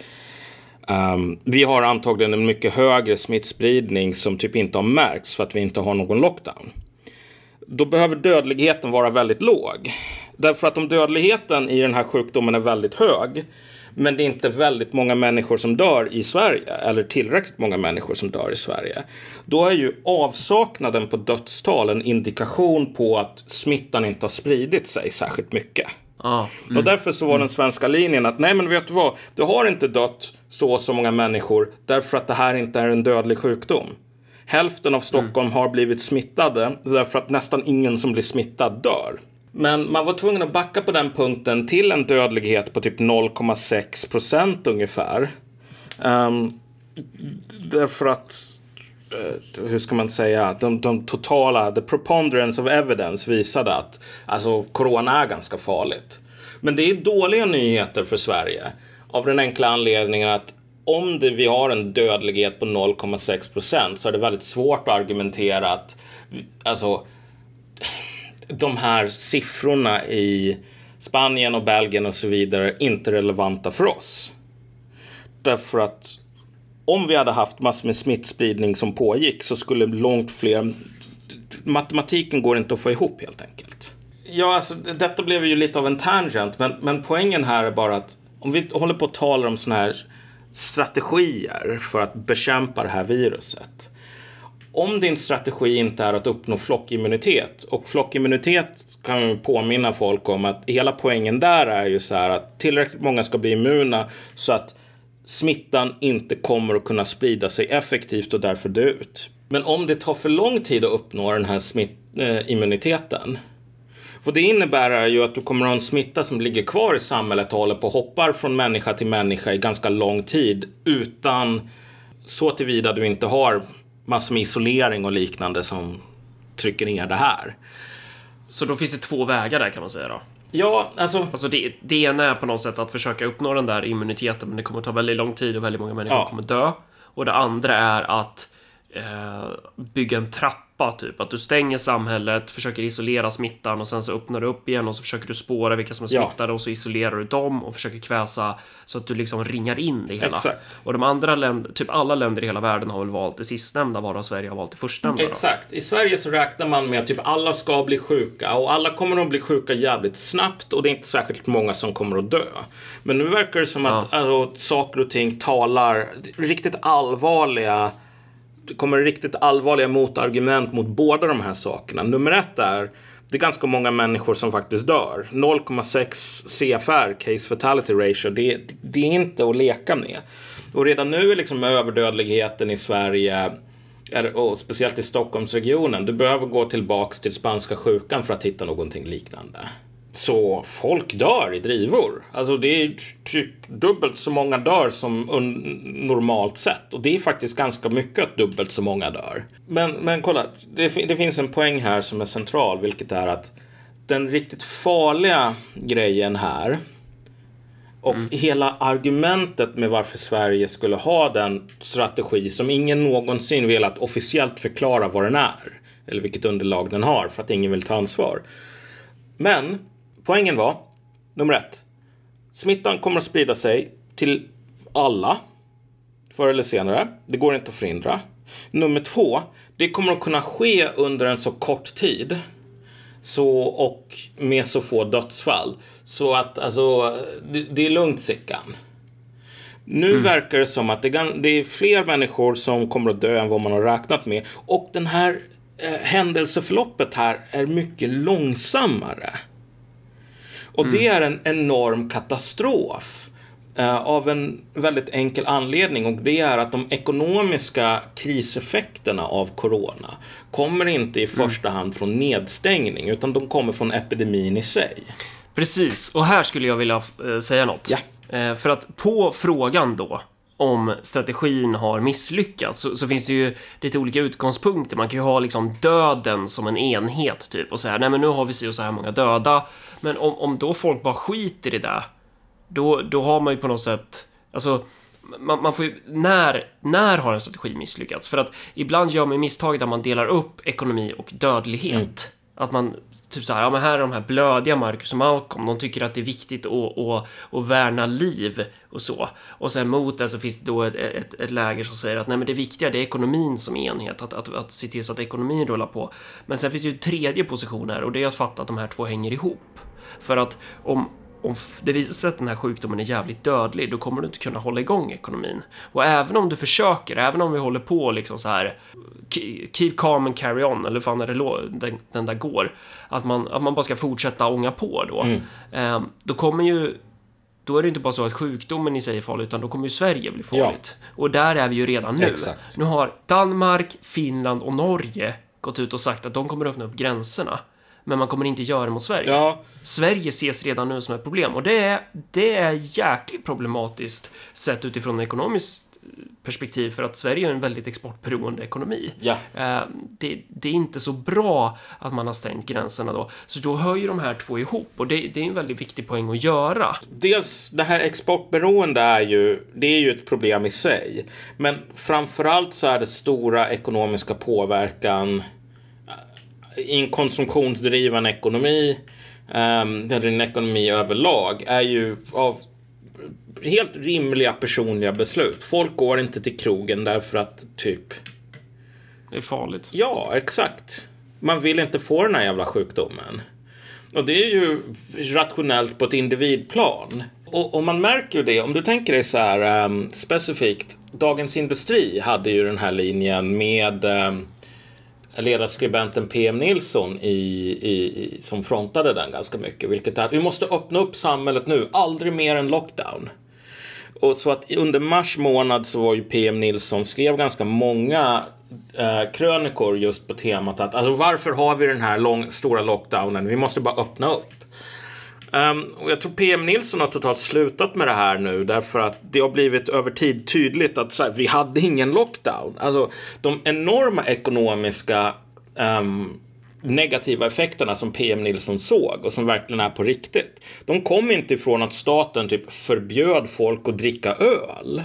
um, vi har antagligen en mycket högre smittspridning som typ inte har märkts för att vi inte har någon lockdown. Då behöver dödligheten vara väldigt låg. Därför att om dödligheten i den här sjukdomen är väldigt hög men det är inte väldigt många människor som dör i Sverige, eller tillräckligt många människor som dör i Sverige, då är ju avsaknaden på dödstal en indikation på att smittan inte har spridit sig särskilt mycket. Ah, mm. Och därför så var den svenska linjen att nej men vet du vad, det har inte dött så och så många människor därför att det här inte är en dödlig sjukdom. Hälften av Stockholm mm. har blivit smittade därför att nästan ingen som blir smittad dör. Men man var tvungen att backa på den punkten till en dödlighet på typ 0,6 procent ungefär. Um, därför att Eh, hur ska man säga, de, de, totala, the preponderance of evidence visade att alltså, corona är ganska farligt. Men det är dåliga nyheter för Sverige av den enkla anledningen att om det, vi har en dödlighet på 0,6 procent så är det väldigt svårt att argumentera att alltså, de här siffrorna i Spanien och Belgien och så vidare inte är relevanta för oss. Därför att om vi hade haft massor med smittspridning som pågick så skulle långt fler... Matematiken går inte att få ihop helt enkelt. Ja, alltså detta blev ju lite av en tangent, men, men poängen här är bara att om vi håller på att tala om sådana här strategier för att bekämpa det här viruset. Om din strategi inte är att uppnå flockimmunitet och flockimmunitet kan vi påminna folk om att hela poängen där är ju så här att tillräckligt många ska bli immuna så att smittan inte kommer att kunna sprida sig effektivt och därför dö ut. Men om det tar för lång tid att uppnå den här smitt, eh, immuniteten. Och det innebär ju att du kommer att ha en smitta som ligger kvar i samhället och håller på och hoppar från människa till människa i ganska lång tid utan så tillvida du inte har massor med isolering och liknande som trycker ner det här. Så då finns det två vägar där kan man säga då? Ja, alltså... alltså det, det ena är på något sätt att försöka uppnå den där immuniteten, men det kommer ta väldigt lång tid och väldigt många människor ja. kommer dö. Och det andra är att eh, bygga en trappa trappa typ. Att du stänger samhället, försöker isolera smittan och sen så öppnar du upp igen och så försöker du spåra vilka som är smittade ja. och så isolerar du dem och försöker kväsa så att du liksom ringar in det hela. Exakt. Och de andra länderna, typ alla länder i hela världen har väl valt det sistnämnda varav Sverige har valt det förstnämnda. Exakt. I Sverige så räknar man med att typ alla ska bli sjuka och alla kommer att bli sjuka jävligt snabbt och det är inte särskilt många som kommer att dö. Men nu verkar det som att ja. alltså, saker och ting talar riktigt allvarliga kommer riktigt allvarliga motargument mot båda de här sakerna. Nummer ett är det är ganska många människor som faktiskt dör. 0,6 CFR, case fatality ratio, det, det, är inte att leka med. Och redan nu är liksom överdödligheten i Sverige, och speciellt i Stockholmsregionen, du behöver gå tillbaks till spanska sjukan för att hitta någonting liknande. Så folk dör i drivor. Alltså det är typ dubbelt så många dör som normalt sett. Och det är faktiskt ganska mycket att dubbelt så många dör. Men, men kolla, det, det finns en poäng här som är central, vilket är att den riktigt farliga grejen här Och hela argumentet med varför Sverige skulle ha den strategi som ingen någonsin velat officiellt förklara vad den är. Eller vilket underlag den har för att ingen vill ta ansvar. Men poängen var, nummer ett. Smittan kommer att sprida sig till alla. Förr eller senare. Det går inte att förhindra. Nummer två. Det kommer att kunna ske under en så kort tid. Så, och med så få dödsfall. Så att alltså, det, det är lugnt Sickan. Nu verkar det som att det, det är fler människor som kommer att dö än vad man har räknat med. Och den här eh, händelseförloppet här är mycket långsammare. Och det är en enorm katastrof. eh, av en väldigt enkel anledning och det är att de ekonomiska kriseffekterna av corona kommer inte i första hand från nedstängning utan de kommer från epidemin i sig. Precis, och här skulle jag vilja eh, säga något. Ja. Eh, för att på frågan då om strategin har misslyckats så, så finns det ju lite olika utgångspunkter. Man kan ju ha liksom döden som en enhet typ och säga nej men nu har vi så så här många döda. Men om, om då folk bara skiter i det, då, då har man ju på något sätt, alltså man, man får ju, när, när har en strategi misslyckats? För att ibland gör man ju misstaget att man delar upp ekonomi och dödlighet. Att man typ så här, ja men här är de här blödiga Marcus och Malcolm, de tycker att det är viktigt att, att, att värna liv och så. Och sen mot det så finns det då ett, ett, ett läger som säger att nej men det viktiga det är ekonomin som enhet, att, att, att se till så att ekonomin rullar på. Men sen finns det ju en tredje position här och det är att fatta att de här två hänger ihop. För att om, om det visar sig att den här sjukdomen är jävligt dödlig, då kommer du inte kunna hålla igång ekonomin. Och även om du försöker, även om vi håller på liksom så här ke- keep calm and carry on, eller fan är det den, den där går, att man, att man bara ska fortsätta ånga på då, eh, då kommer ju då är det inte bara så att sjukdomen i sig är farlig, utan då kommer ju Sverige bli farligt. Och där är vi ju redan nu. Exakt. Nu har Danmark, Finland och Norge gått ut och sagt att de kommer öppna upp gränserna. Men man kommer inte göra det mot Sverige. Ja, Sverige ses redan nu som ett problem och det är, det är jäkligt problematiskt sett utifrån ett ekonomiskt perspektiv för att Sverige är en väldigt exportberoende ekonomi. Ja. Eh, det, det är inte så bra att man har stängt gränserna då. Så då hör ju de här två ihop och det, det är en väldigt viktig poäng att göra. dels det här exportberoende är ju, det är ju ett problem i sig. Men framförallt så är det stora ekonomiska påverkan i en konsumtionsdriven ekonomi, um, eller en ekonomi överlag, är ju av helt rimliga personliga beslut. Folk går inte till krogen därför att typ Det är farligt. Ja, exakt. Man vill inte få den här jävla sjukdomen. Och det är ju rationellt på ett individplan. Och, och man märker ju det, om du tänker dig så här ehm, specifikt. Dagens Industri hade ju den här linjen med um, ledarskribenten PM Nilsson i, i, i, som frontade den ganska mycket. Vilket är att vi måste öppna upp samhället nu, aldrig mer en lockdown. Och så att under mars månad så var ju PM Nilsson skrev ganska många eh, krönikor just på temat att alltså varför har vi den här lång, stora lockdownen? Vi måste bara öppna upp. Ehm, och jag tror PM Nilsson har totalt slutat med det här nu därför att det har blivit över tid tydligt att här, vi hade ingen lockdown. Alltså de enorma ekonomiska ehm, negativa effekterna som PM Nilsson såg och som verkligen är på riktigt. De kom inte ifrån att staten typ förbjöd folk att dricka öl.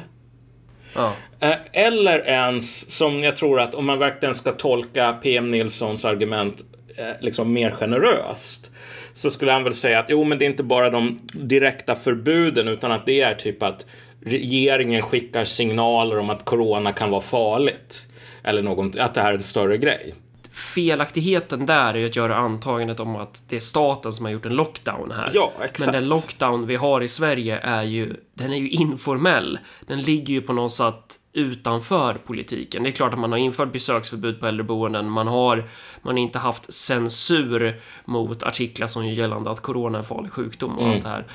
Ja. Eh, Eller ens som jag tror att om man verkligen ska tolka PM Nilssons argument eh, liksom mer generöst så skulle han väl säga att jo, men det är inte bara de direkta förbuden utan att det är typ att regeringen skickar signaler om att corona kan vara farligt. Eller något, att det här är en större grej. Felaktigheten där är ju att göra antagandet om att det är staten som har gjort en lockdown här. Ja, exakt. Men den lockdown vi har i Sverige är ju, den är ju informell. Den ligger ju på något sätt utanför politiken. Det är klart att man har infört besöksförbud på äldreboenden. Man har, man har inte haft censur mot artiklar som gör gällande att corona är en farlig sjukdom och Mm. allt det här.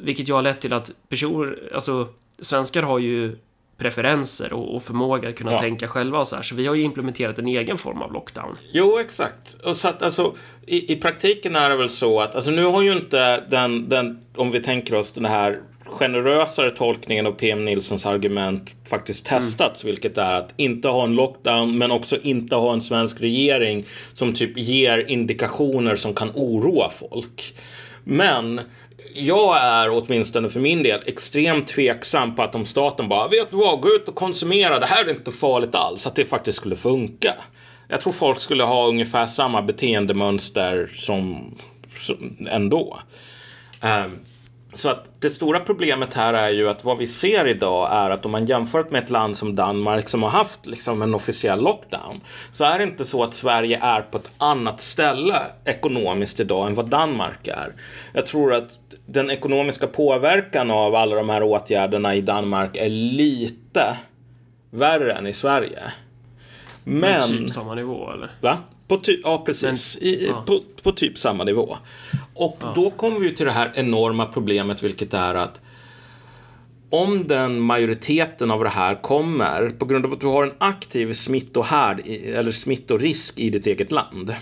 Vilket ju har lett till att personer, alltså svenskar har ju preferenser och, och förmåga att kunna Ja. tänka själva och så här. Så vi har ju implementerat en egen form av lockdown. Jo, exakt. Och så att, alltså, i, I praktiken är det väl så att alltså, nu har ju inte den, den, om vi tänker oss den här generösare tolkningen av PM Nilssons argument faktiskt testats, vilket är att inte ha en lockdown, men också inte ha en svensk regering som typ ger indikationer som kan oroa folk. Men jag är åtminstone för min del extremt tveksam på att om staten bara vet du vad, gå ut och konsumera, det här är inte farligt alls, att det faktiskt skulle funka. Jag tror folk skulle ha ungefär samma beteendemönster som, som ändå. Um, så att det stora problemet här är ju att vad vi ser idag är att om man jämför med ett land som Danmark som har haft liksom en officiell lockdown så är det inte så att Sverige är på ett annat ställe ekonomiskt idag än vad Danmark är. Jag tror att den ekonomiska påverkan av alla de här åtgärderna i Danmark är lite värre än i Sverige. Men... Typ samma nivå eller? Va? På ty- ja, precis. Men, I, ja. På, på, typ samma nivå. Och ja. då kommer vi till det här enorma problemet, vilket är att om den majoriteten av det här kommer på grund av att du har en aktiv smittohärd eller smittorisk i ditt eget land.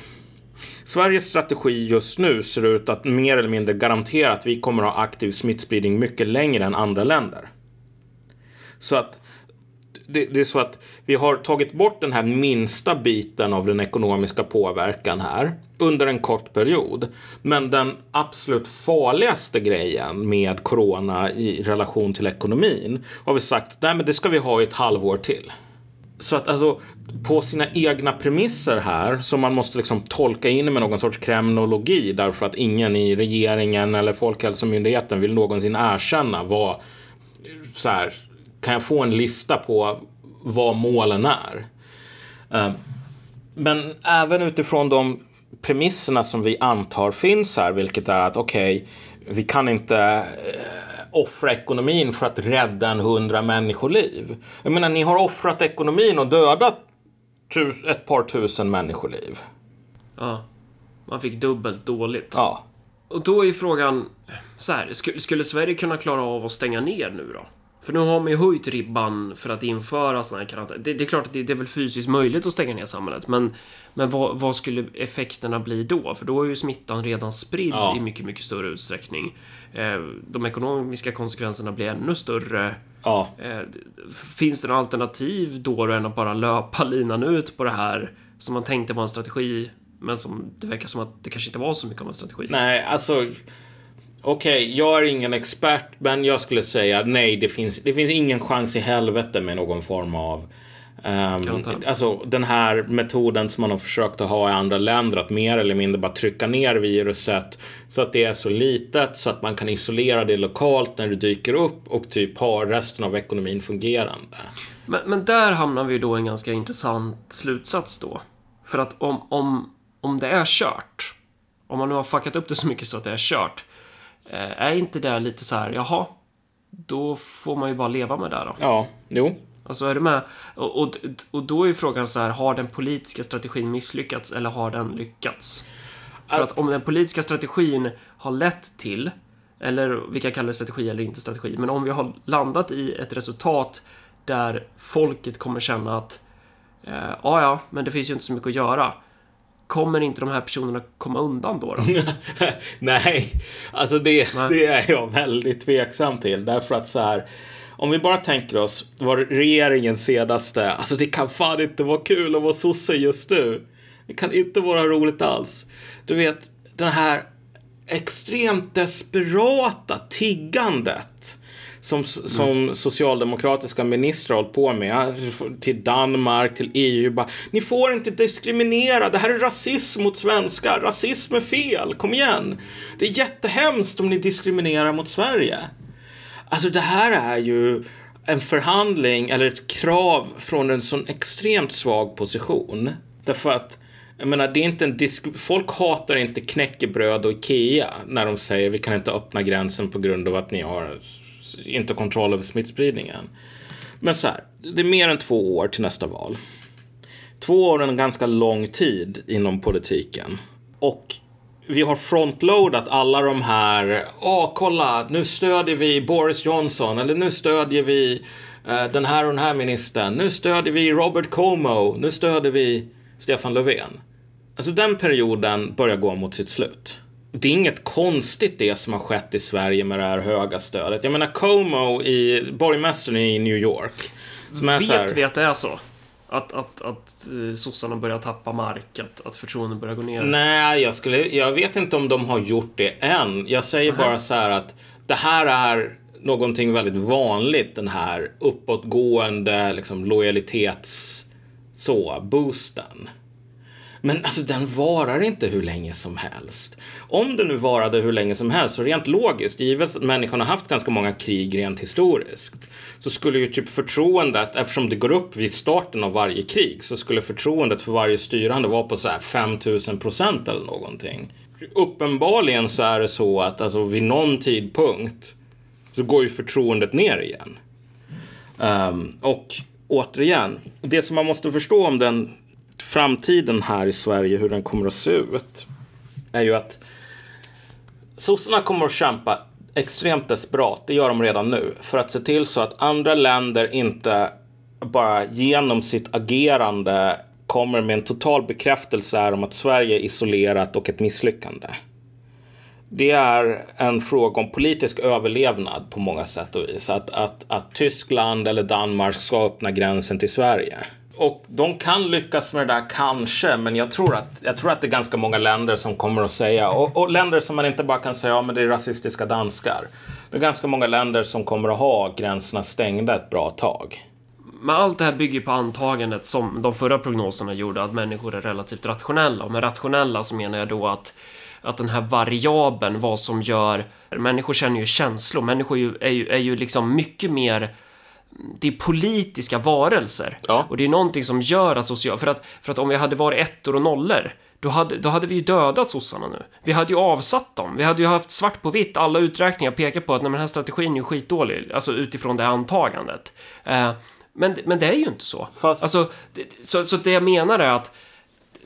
Sveriges strategi just nu ser ut att mer eller mindre garantera att vi kommer att ha aktiv smittspridning mycket längre än andra länder. Så att det, det, är så att vi har tagit bort den här minsta biten av den ekonomiska påverkan här under en kort period. Men den absolut farligaste grejen med corona i relation till ekonomin har vi sagt, nej men det ska vi ha i ett halvår till. Så att alltså på sina egna premisser här som man måste liksom tolka in med någon sorts kremnologi därför att ingen i regeringen eller Folkhälsomyndigheten vill någonsin erkänna vad så här, kan jag få en lista på vad målen är? Eh, men även utifrån de premisserna som vi antar finns här, vilket är att okej, okay, vi kan inte eh, offra ekonomin för att rädda en hundra människoliv. Jag menar, ni har offrat ekonomin och dödat ett par tusen människoliv. Ja, man fick dubbelt dåligt. Ja. Och då är frågan så här, skulle Sverige kunna klara av att stänga ner nu då? För nu har man ju höjt ribban för att införa sådana här karantän. Det, det, är klart att det, det, är väl fysiskt möjligt att stänga ner samhället, men, men vad, vad, skulle effekterna bli då? För då är ju smittan redan spridd ja. i mycket, mycket större utsträckning. Eh, de ekonomiska konsekvenserna blir ännu större. Ja. Eh, finns det några alternativ då, då än att bara löpa linan ut på det här som man tänkte var en strategi, men som det verkar som att det kanske inte var så mycket av en strategi? Nej, alltså Okej, okay, jag är ingen expert, men jag skulle säga nej, det finns, det finns ingen chans i helvete med någon form av Um, alltså den här metoden som man har försökt att ha i andra länder att mer eller mindre bara trycka ner viruset så att det är så litet så att man kan isolera det lokalt när det dyker upp och typ ha resten av ekonomin fungerande. Men, men där hamnar vi då i en ganska intressant slutsats då. För att om, om, om det är kört, om man nu har fuckat upp det så mycket så att det är kört, är inte det lite så här, jaha, då får man ju bara leva med det då? Ja, jo. Alltså är du med? Och, och, och då är ju frågan så här, har den politiska strategin misslyckats eller har den lyckats? För att om den politiska strategin har lett till, eller vi kan kalla det strategi eller inte strategi, men om vi har landat i ett resultat där folket kommer känna att eh, ja, ja, men det finns ju inte så mycket att göra kommer inte de här personerna komma undan då? då? Nej, alltså det, Nej. det är jag väldigt tveksam till. Därför att så här, om vi bara tänker oss vad regeringens senaste, alltså det kan fan inte vara kul att vara sosse just nu. Det kan inte vara roligt alls. Du vet, den här extremt desperata tiggandet som, som mm. socialdemokratiska ministrar hållit på med till Danmark, till EU. Bara, Ni får inte diskriminera, det här är rasism mot svenskar, rasism är fel, kom igen. Det är jättehemskt om ni diskriminerar mot Sverige. Alltså det här är ju en förhandling eller ett krav från en sån extremt svag position. Därför att jag menar, det är inte en disk... Folk hatar inte knäckebröd och Ikea när de säger vi kan inte öppna gränsen på grund av att ni har inte kontroll över smittspridningen. Men så här, det är mer än två år till nästa val. Två år är en ganska lång tid inom politiken. Och vi har frontloadat alla de här, åh kolla, nu stödjer vi Boris Johnson eller nu stödjer vi eh, den här och den här ministern. Nu stödjer vi Robert Como, nu stödjer vi Stefan Löfven. Alltså den perioden börjar gå mot sitt slut det är inget konstigt det som har skett i Sverige med det här höga stödet. Jag menar Como i borgmästaren i New York. Vet här, vi att det är så? Att, att, att eh, sossarna börjar tappa mark, att, att förtroendet börjar gå ner? Nej, jag, skulle, jag vet inte om de har gjort det än. Jag säger Nähä. bara så här att det här är någonting väldigt vanligt, den här uppåtgående liksom, lojalitets så, boosten. Men alltså den varar inte hur länge som helst. Om det nu varade hur länge som helst, så rent logiskt, givet att människan har haft ganska många krig rent historiskt, så skulle ju typ förtroendet, eftersom det går upp vid starten av varje krig, så skulle förtroendet för varje styrande vara på så här 5000 procent eller någonting. Uppenbarligen så är det så att alltså vid någon tidpunkt så går ju förtroendet ner igen. Um, och återigen, det som man måste förstå om den framtiden här i Sverige, hur den kommer att se ut, är ju att sossarna kommer att kämpa extremt desperat, det gör de redan nu, för att se till så att andra länder inte bara genom sitt agerande kommer med en total bekräftelse här om att Sverige är isolerat och ett misslyckande. Det är en fråga om politisk överlevnad på många sätt och vis. Att, att, att Tyskland eller Danmark ska öppna gränsen till Sverige. Och de kan lyckas med det där kanske, men jag tror att, jag tror att det är ganska många länder som kommer att säga, och, och länder som man inte bara kan säga, ja men det är rasistiska danskar. Det är ganska många länder som kommer att ha gränserna stängda ett bra tag. Men allt det här bygger på antagandet som de förra prognoserna gjorde, att människor är relativt rationella. Och med rationella så menar jag då att att den här variabeln, vad som gör... Människor känner ju känslor, människor är ju, är ju, är ju liksom mycket mer... Det är politiska varelser. Ja. Och det är någonting som gör att social... För att, för att om vi hade varit ettor och nollor, då hade, då hade vi ju dödat sossarna nu. Vi hade ju avsatt dem. Vi hade ju haft svart på vitt, alla uträkningar pekar på att nej, den här strategin är ju skitdålig, alltså utifrån det antagandet. Eh, men, men det är ju inte så. Fast- Alltså, det, så, så det jag menar är att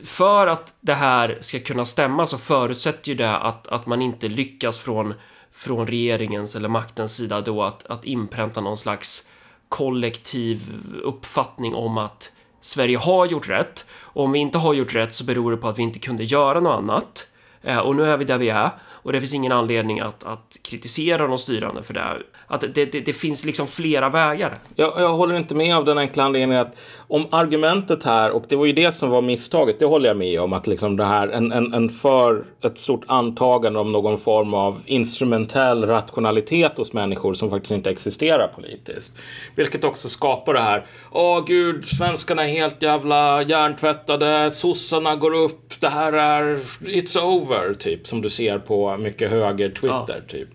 för att det här ska kunna stämma så förutsätter ju det att, att man inte lyckas från, från regeringens eller maktens sida då att, att inpränta någon slags kollektiv uppfattning om att Sverige har gjort rätt. Och om vi inte har gjort rätt så beror det på att vi inte kunde göra något annat. Eh, och nu är vi där vi är och det finns ingen anledning att, att kritisera de styrande för det. Att det, det, det finns liksom flera vägar. Jag, jag håller inte med av den enkla anledningen att om argumentet här, och det var ju det som var misstaget, det håller jag med om, att liksom det här, en, en, en för ett stort antagande om någon form av instrumentell rationalitet hos människor som faktiskt inte existerar politiskt. Vilket också skapar det här, åh gud, svenskarna är helt jävla hjärntvättade, sossarna går upp, det här är, it's over, typ, som du ser på mycket höger Twitter, typ.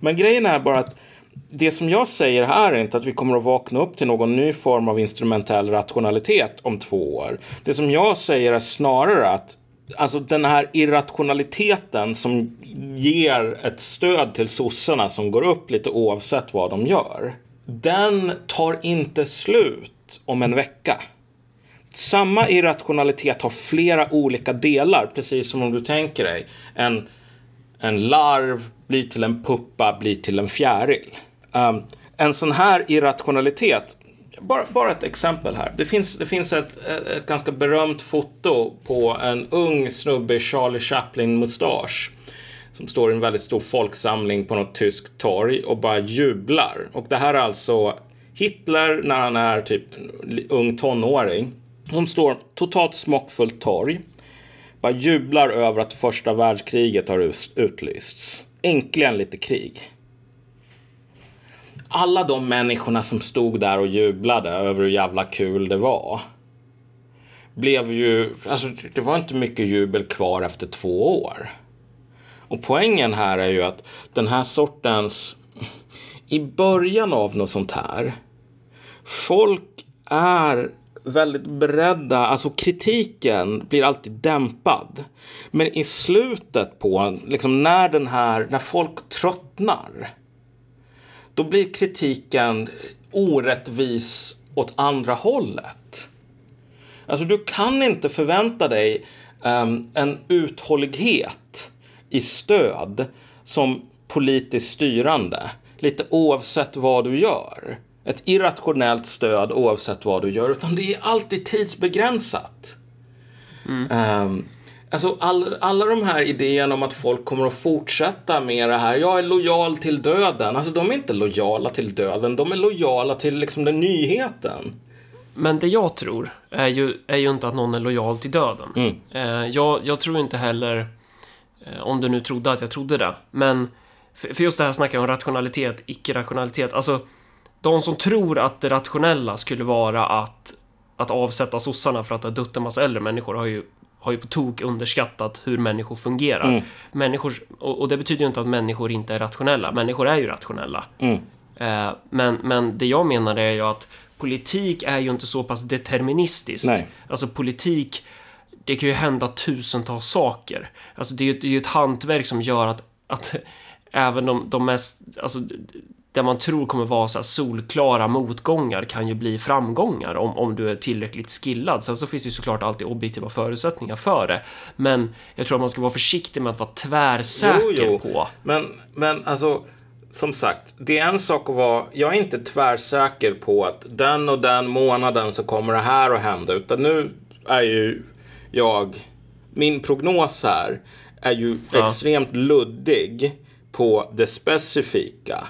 Men grejen är bara att det som jag säger här är inte att vi kommer att vakna upp till någon ny form av instrumentell rationalitet om två år. Det som jag säger är snarare att Alltså den här irrationaliteten som ger ett stöd till sossarna som går upp lite oavsett vad de gör. Den tar inte slut om en vecka. Samma irrationalitet har flera olika delar, precis som om du tänker dig en, en larv blir till en puppa, blir till en fjäril. Um, en sån här irrationalitet, bara, bara ett exempel här. Det finns, det finns ett, ett, ganska berömt foto på en ung snubbe i Charlie Chaplin-mustasch som står i en väldigt stor folksamling på något tyskt torg och bara jublar. Och det här är alltså Hitler när han är typ ung tonåring. Som står totalt smockfullt torg. Bara jublar över att första världskriget har utlysts. Äntligen lite krig. Alla de människorna som stod där och jublade över hur jävla kul det var. Blev ju, alltså det var inte mycket jubel kvar efter två år. Och poängen här är ju att den här sortens, i början av något sånt här, folk är väldigt beredda, alltså kritiken blir alltid dämpad. Men i slutet på, liksom när den här, när folk tröttnar, då blir kritiken orättvis åt andra hållet. Alltså du kan inte förvänta dig um, en uthållighet i stöd som politiskt styrande. Lite oavsett vad du gör. Ett irrationellt stöd oavsett vad du gör. Utan det är alltid tidsbegränsat. Um, alltså all, alla de här idéerna om att folk kommer att fortsätta med det här. Jag är lojal till döden. Alltså de är inte lojala till döden. De är lojala till liksom den nyheten. men det jag tror är ju, är ju inte att någon är lojal till döden. Mm. Eh, jag, jag tror inte heller, eh, om du nu trodde att jag trodde det, men för, för just det här snacket om rationalitet, icke-rationalitet, alltså de som tror att det rationella skulle vara att, att avsätta sossarna för att har dött en massa äldre människor har ju, har ju på tok underskattat hur människor fungerar. Mm. Människor, och, och det betyder ju inte att människor inte är rationella. Människor är ju rationella. Mm. Eh, men, men det jag menar är ju att politik är ju inte så pass deterministiskt. Nej. Alltså politik, det kan ju hända tusentals saker. Alltså det är ju, det är ju ett hantverk som gör att, att även de, de mest, alltså det man tror kommer vara så solklara motgångar kan ju bli framgångar om, om du är tillräckligt skillad. Sen så finns det ju såklart alltid objektiva förutsättningar för det. Men jag tror att man ska vara försiktig med att vara tvärsäker Jo, jo. på. Men, men alltså, som sagt, det är en sak att vara... Jag är inte tvärsäker på att den och den månaden så kommer det här att hända. Utan nu är ju jag... Min prognos här är ju Ja. extremt luddig på det specifika.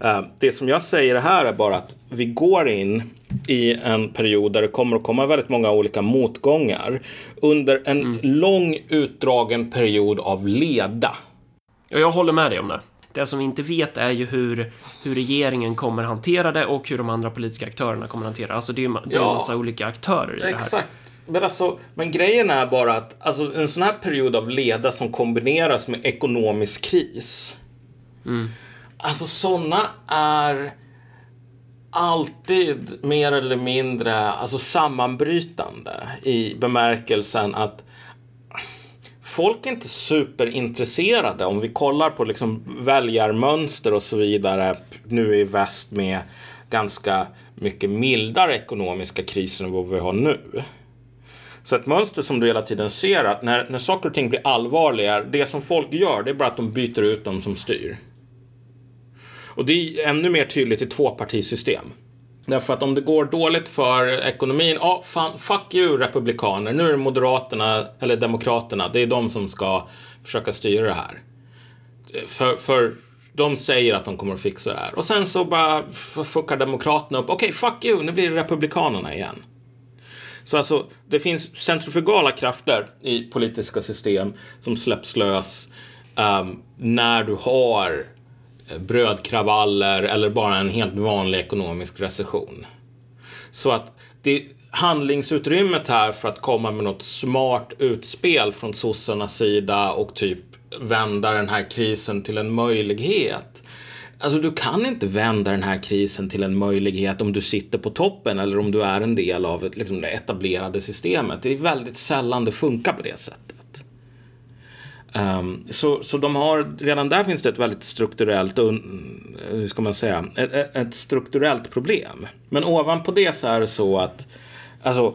Eh, Det som jag säger här är bara att vi går in i en period där det kommer att komma väldigt många olika motgångar under en lång utdragen period av leda. Och jag håller med dig om det. Det som vi inte vet är ju hur, hur regeringen kommer hantera det och hur de andra politiska aktörerna kommer hantera det. Alltså det är ju det är en Ja. massa olika aktörer i det här. Exakt. Men, alltså, men grejen är bara att alltså, en sån här period av leda som kombineras med ekonomisk kris. Alltså sådana är alltid mer eller mindre alltså, sammanbrytande i bemärkelsen att folk är inte superintresserade om vi kollar på liksom väljarmönster och så vidare nu i väst med ganska mycket mildare ekonomiska kriser än vad vi har nu. Så ett mönster som du hela tiden ser att när, när saker och ting blir allvarligare det som folk gör det är bara att de byter ut dem som styr. Och det är ännu mer tydligt i tvåpartisystem. Därför att om det går dåligt för ekonomin, ja oh, fuck you republikaner, nu är det moderaterna eller demokraterna, det är de som ska försöka styra det här. För, för de säger att de kommer att fixa det här. Och sen så bara fuckar demokraterna upp, okej fuck you, nu blir det republikanerna igen. Så alltså, det finns centrifugala krafter i politiska system som släpps lös um, när du har brödkravaller eller bara en helt vanlig ekonomisk recession. Så att det handlingsutrymmet här för att komma med något smart utspel från sossarnas sida och typ vända den här krisen till en möjlighet. Alltså du kan inte vända den här krisen till en möjlighet om du sitter på toppen eller om du är en del av liksom, det etablerade systemet. Det är väldigt sällan det funkar på det sättet. Um, så, så de har, redan där finns det ett väldigt strukturellt, un- hur ska man säga, ett, ett- strukturellt problem. Men ovanpå det så är det så att, alltså,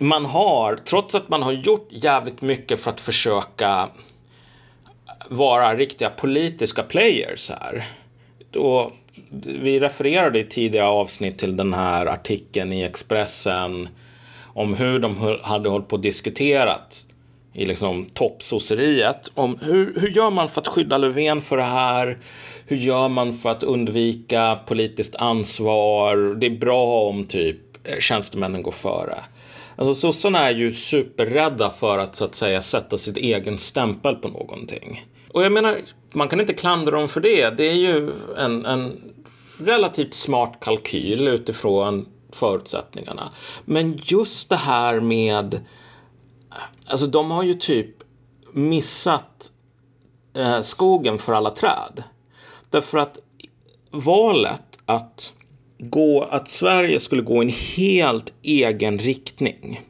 man har, trots att man har gjort jävligt mycket för att försöka vara riktiga politiska players här. Då, vi refererade i tidigare avsnitt till den här artikeln i Expressen om hur de hade hållit på och diskuterat i liksom toppsosseriet om hur, hur gör man för att skydda Löfven för det här? Hur gör man för att undvika politiskt ansvar? Det är bra om typ eh, tjänstemännen går före. Alltså sossarna är ju superrädda för att så att säga sätta sitt egen stämpel på någonting. Och jag menar, man kan inte klandra dem för det. Det är ju en, en relativt smart kalkyl utifrån förutsättningarna. Men just det här med Alltså de har ju typ missat eh, skogen för alla träd. Därför att valet att gå, att Sverige skulle gå i en helt egen riktning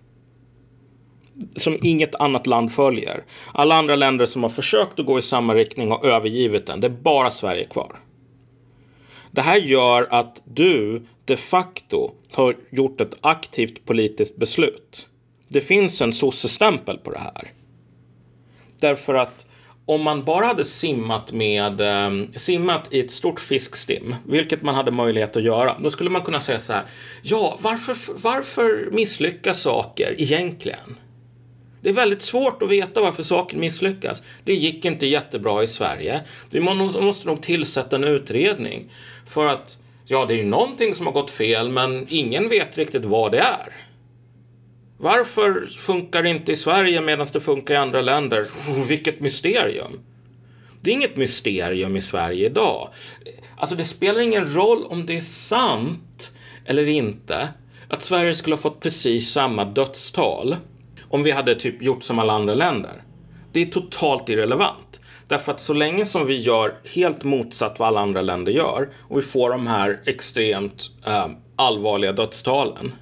som inget annat land följer. Alla andra länder som har försökt att gå i samma riktning har övergivit den. Det är bara Sverige kvar. Det här gör att du de facto har gjort ett aktivt politiskt beslut. Det finns en sossestämpel på det här. Därför att om man bara hade simmat med eh, simmat i ett stort fiskstim, vilket man hade möjlighet att göra, då skulle man kunna säga så här. Ja, varför, varför misslyckas saker egentligen? Det är väldigt svårt att veta varför saker misslyckas. Det gick inte jättebra i Sverige. Vi måste nog tillsätta en utredning för att Ja, det är ju någonting som har gått fel, men ingen vet riktigt vad det är. Varför funkar det inte i Sverige medan det funkar i andra länder? Oh, vilket mysterium. Det är inget mysterium i Sverige idag. Alltså det spelar ingen roll om det är sant eller inte att Sverige skulle ha fått precis samma dödstal om vi hade typ gjort som alla andra länder. Det är totalt irrelevant. Därför att så länge som vi gör helt motsatt vad alla andra länder gör och vi får de här extremt eh, allvarliga dödstalen.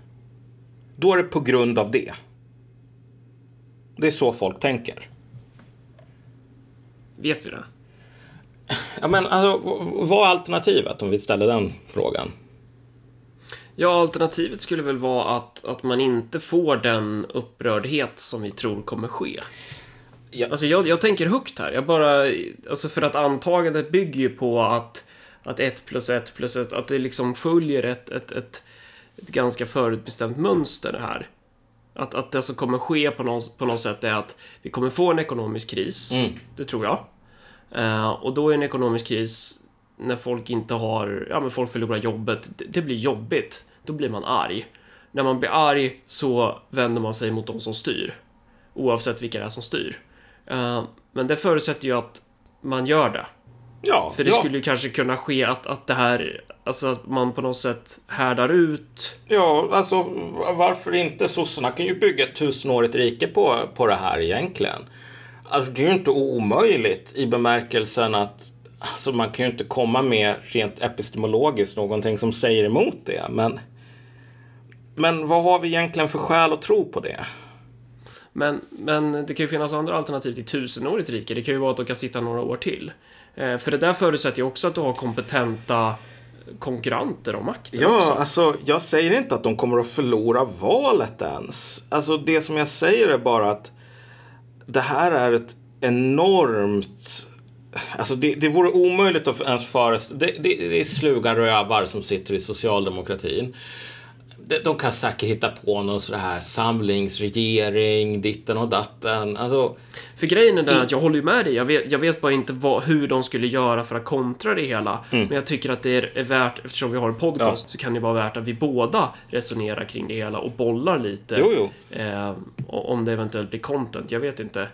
Då är det på grund av det. Det är så folk tänker. Vet vi det? Ja, men alltså, vad är alternativet om vi ställer den frågan? Ja, alternativet skulle väl vara att, att man inte får den upprördhet som vi tror kommer ske. Ja. Alltså jag, jag tänker högt här. Jag bara... Alltså för att antagandet bygger ju på att, att 1 plus 1 plus 1, att det liksom följer ett, ett, ett, ett ganska förutbestämt mönster det här. Att, att det som kommer ske på något, på något sätt är att vi kommer få en ekonomisk kris. Mm. Det tror jag. Uh, och då är en ekonomisk kris när folk inte har, ja men folk förlorar jobbet. Det, det blir jobbigt. Då blir man arg. När man blir arg så vänder man sig mot de som styr. Oavsett vilka det är som styr. Uh, men det förutsätter ju att man gör det. Ja, För det ja. skulle ju kanske kunna ske att, att det här, alltså att man på något sätt härdar ut. Ja, alltså varför inte? Sossarna kan ju bygga ett tusenårigt rike på, på det här egentligen. Alltså det är ju inte omöjligt i bemärkelsen att alltså, man kan ju inte komma med rent epistemologiskt någonting som säger emot det. Men, men vad har vi egentligen för skäl att tro på det? Men, men det kan ju finnas andra alternativ till tusenårigt rike. Det kan ju vara att de kan sitta några år till. Eh, för det där förutsätter ju också att du har kompetenta konkurrenter om makten Ja, också. alltså jag säger inte att de kommer att förlora valet ens. Alltså det som jag säger är bara att det här är ett enormt... Alltså det, det vore omöjligt att ens föreställa... Det, det, det är sluga rövar som sitter i socialdemokratin. De, de kan säkert hitta på någon sån här samlingsregering, ditten och datten. Alltså, För grejen är den att jag håller ju med dig. Jag vet, jag vet bara inte vad, hur de skulle göra för att kontra det hela. Mm. Men jag tycker att det är, är värt, eftersom vi har en podcast, så kan det vara värt att vi båda resonerar kring det hela och bollar lite. Jo, jo. Eh, om det eventuellt blir content. Jag vet inte.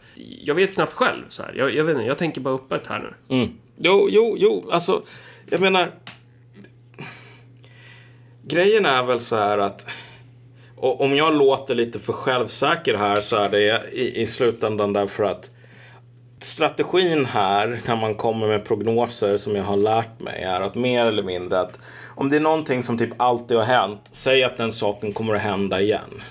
Jag vet knappt själv. Så här. Jag, jag vet inte, jag tänker bara öppet här nu. Mm. Jo, jo, jo, alltså jag menar. Grejen är väl så här att och om jag låter lite för självsäker här så är det i, i slutändan därför att strategin här när man kommer med prognoser som jag har lärt mig är att mer eller mindre att om det är någonting som typ alltid har hänt, säg att den saken kommer att hända igen.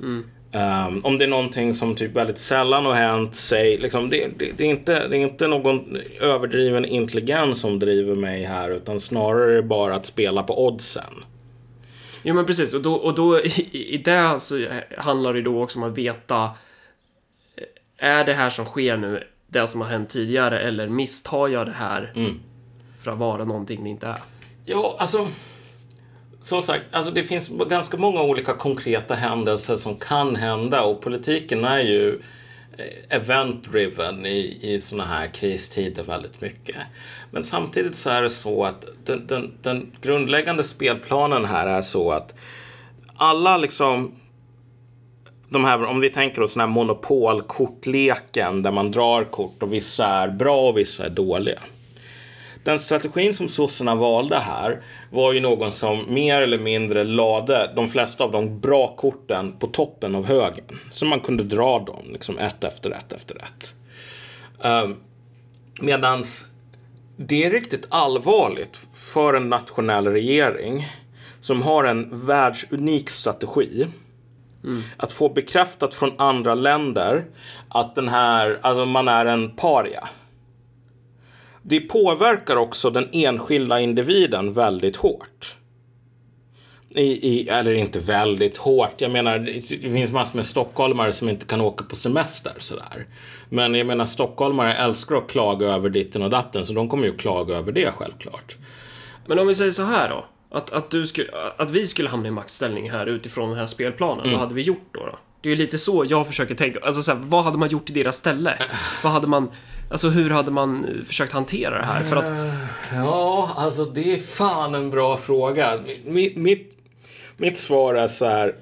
Mm. Um, om det är någonting som typ väldigt sällan har hänt, säg liksom, det, det, det, är inte, det är inte någon överdriven intelligens som driver mig här utan snarare bara att spela på oddsen. Jo men precis, och då, och då i, i det så handlar det då också om att veta eh, Är det här som sker nu det som har hänt tidigare eller misstar jag det här Mm. för att vara någonting det inte är? Ja, alltså. Som sagt, alltså det finns ganska många olika konkreta händelser som kan hända och politiken är ju eh, event-driven i, i sådana här kristider väldigt mycket. Men samtidigt så är det så att den, den, den grundläggande spelplanen här är så att alla liksom de här, om vi tänker oss den här monopolkortleken där man drar kort och vissa är bra och vissa är dåliga. Den strategin som sossarna valde här var ju någon som mer eller mindre lade de flesta av de bra korten på toppen av högen. Så man kunde dra dem liksom ett efter ett efter ett. Um, medans det är riktigt allvarligt för en nationell regering som har en världsunik strategi att få bekräftat från andra länder att den här, alltså man är en paria. Det påverkar också den enskilda individen väldigt hårt. I, i, eller inte väldigt hårt. Jag menar, det finns massor med stockholmare som inte kan åka på semester sådär. Men jag menar, stockholmare älskar att klaga över ditten och datten, så de kommer ju klaga över det självklart. Men om vi säger så här då. Att, att, du skulle, att vi skulle hamna i maktställning här utifrån den här spelplanen. Mm. Vad hade vi gjort då? då? Det är ju lite så jag försöker tänka. Alltså så här, vad hade man gjort i deras ställe? Vad hade man... Alltså hur hade man eh, försökt hantera det här? För att, eh, Ja, alltså det är fan en bra fråga. Mitt, mitt, mitt svar är så här.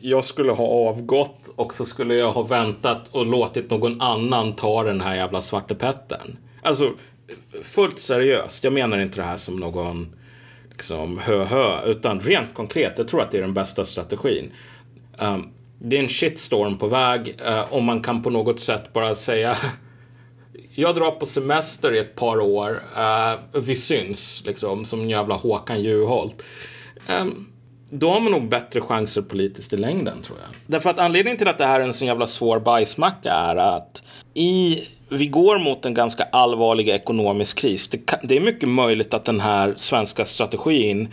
Jag skulle ha avgått och så skulle jag ha väntat och låtit någon annan ta den här jävla svartepetten. Alltså, fullt seriöst. Jag menar inte det här som någon liksom hö-hö, utan rent konkret. Jag tror att det är den bästa strategin. Um, det är en shitstorm på väg eh, uh, om man kan på något sätt bara säga jag drar på semester i ett par år. Uh, vi syns liksom som en jävla Håkan Juholt. Um, då har man nog bättre chanser politiskt i längden tror jag. Därför att anledningen till att det här är en så jävla svår bajsmacka är att i, vi går mot en ganska allvarlig ekonomisk kris. Det, kan, det är mycket möjligt att den här svenska strategin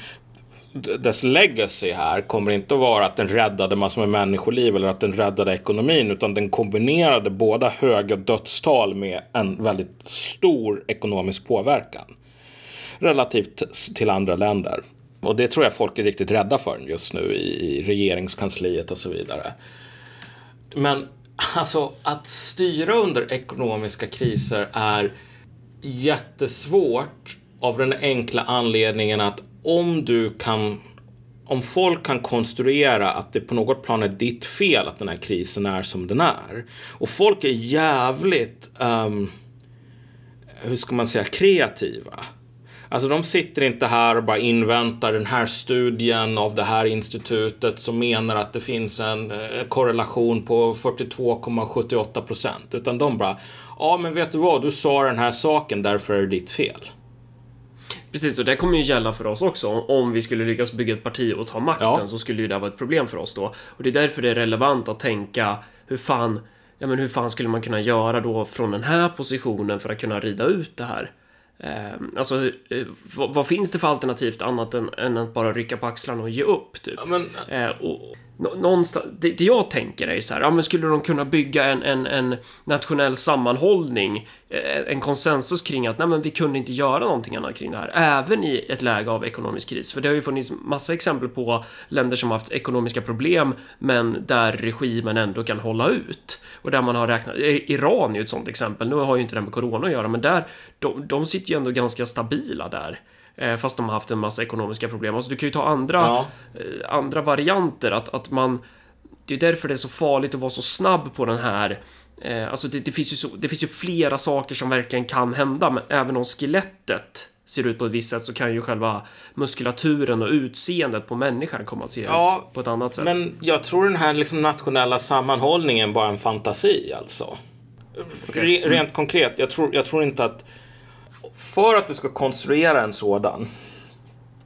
dess legacy här kommer inte att vara att den räddade massor med människoliv eller att den räddade ekonomin utan den kombinerade båda höga dödstal med en väldigt stor ekonomisk påverkan relativt till andra länder. Och det tror jag folk är riktigt rädda för just nu i, regeringskansliet och så vidare. Men alltså att styra under ekonomiska kriser är jättesvårt av den enkla anledningen att om du kan om folk kan konstruera att det på något plan är ditt fel att den här krisen är som den är. Och folk är jävligt, um, hur ska man säga, kreativa. Alltså de sitter inte här och bara inväntar den här studien av det här institutet som menar att det finns en eh, korrelation på 42,78 procent. Utan de bara, ja men vet du vad, du sa den här saken, därför är det ditt fel. Precis, och det kommer ju gälla för oss också. Om vi skulle lyckas bygga ett parti och ta makten ja. så skulle ju det vara ett problem för oss då. Och det är därför det är relevant att tänka hur fan, ja men hur fan skulle man kunna göra då från den här positionen för att kunna rida ut det här? Eh, alltså, eh, vad, vad, finns det för alternativt annat än, än, att bara rycka på axlarna och ge upp? Typ? Ja, men... eh, och, någonstans, det, det, jag tänker är så här, ja men skulle de kunna bygga en, en, en nationell sammanhållning, eh, en konsensus kring att nej men vi kunde inte göra någonting annat kring det här, även i ett läge av ekonomisk kris. För det har ju funnits massa exempel på länder som haft ekonomiska problem, men där regimen ändå kan hålla ut. Och där man har räknat, eh, Iran är ju ett sånt exempel, nu har ju inte det med corona att göra, men där, de, de sitter ju ändå ganska stabila där. Eh, fast de har haft en massa ekonomiska problem. Alltså du kan ju ta andra, ja. Eh, andra varianter. Att, att man... Det är därför det är så farligt att vara så snabb på den här eh, Alltså det, det, finns ju så, det finns ju flera saker som verkligen kan hända, men även om skelettet ser ut på ett visst sätt så kan ju själva muskulaturen och utseendet på människan komma att se ja, ut på ett annat sätt. Men jag tror den här liksom nationella sammanhållningen bara är en fantasi alltså. Okay. Rent mm. konkret, jag tror, jag tror inte att för att du ska konstruera en sådan.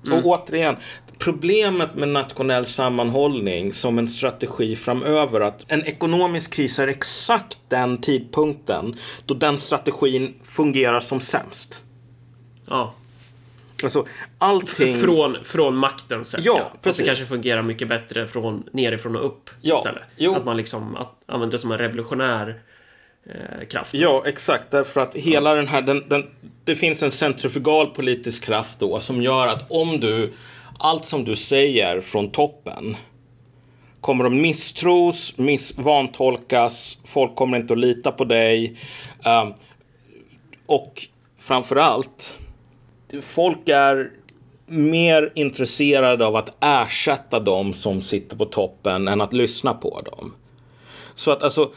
Mm. Och återigen, problemet med nationell sammanhållning som en strategi framöver att en ekonomisk kris är exakt den tidpunkten då den strategin fungerar som sämst. Ja. Alltså, allting... Från, från maktens sätt. Ja, ja. precis. Och det kanske fungerar mycket bättre från nerifrån och upp ja, istället. Jo. Att man liksom att, använder det som en revolutionär kraft. Ja, exakt. Därför att hela den här, den, den, det finns en centrifugal politisk kraft då som gör att om du, allt som du säger från toppen kommer att misstros, miss, vantolkas, folk kommer inte att lita på dig. Um, och framför allt, folk är mer intresserade av att ersätta dem som sitter på toppen än att lyssna på dem. Så att alltså,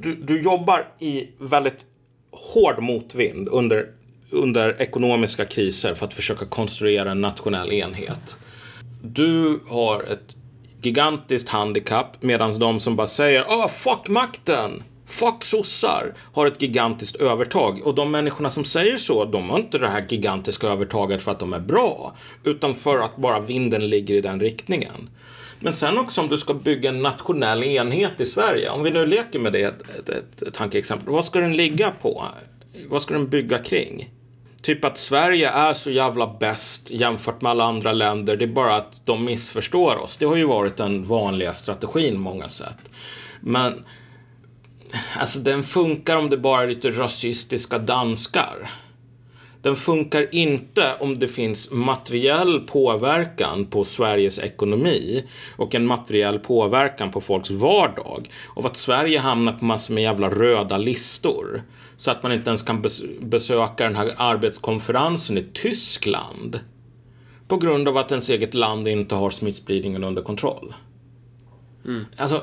du, du jobbar i väldigt hård motvind under, under ekonomiska kriser för att försöka konstruera en nationell enhet. Du har ett gigantiskt handikapp medan de som bara säger Åh, fuck makten! Fuck sossar! Har ett gigantiskt övertag. Och de människorna som säger så, de har inte det här gigantiska övertaget för att de är bra. Utan för att bara vinden ligger i den riktningen. Men sen också om du ska bygga en nationell enhet i Sverige. Om vi nu leker med det ett, ett, ett tankeexempel. Vad ska den ligga på? Vad ska den bygga kring? Typ att Sverige är så jävla bäst jämfört med alla andra länder. Det är bara att de missförstår oss. Det har ju varit den vanliga strategin på många sätt. Men alltså den funkar om det bara är lite rasistiska danskar den funkar inte om det finns materiell påverkan på Sveriges ekonomi och en materiell påverkan på folks vardag av att Sverige hamnar på massor med jävla röda listor så att man inte ens kan besöka den här arbetskonferensen i Tyskland på grund av att ens eget land inte har smittspridningen under kontroll. Mm. Alltså,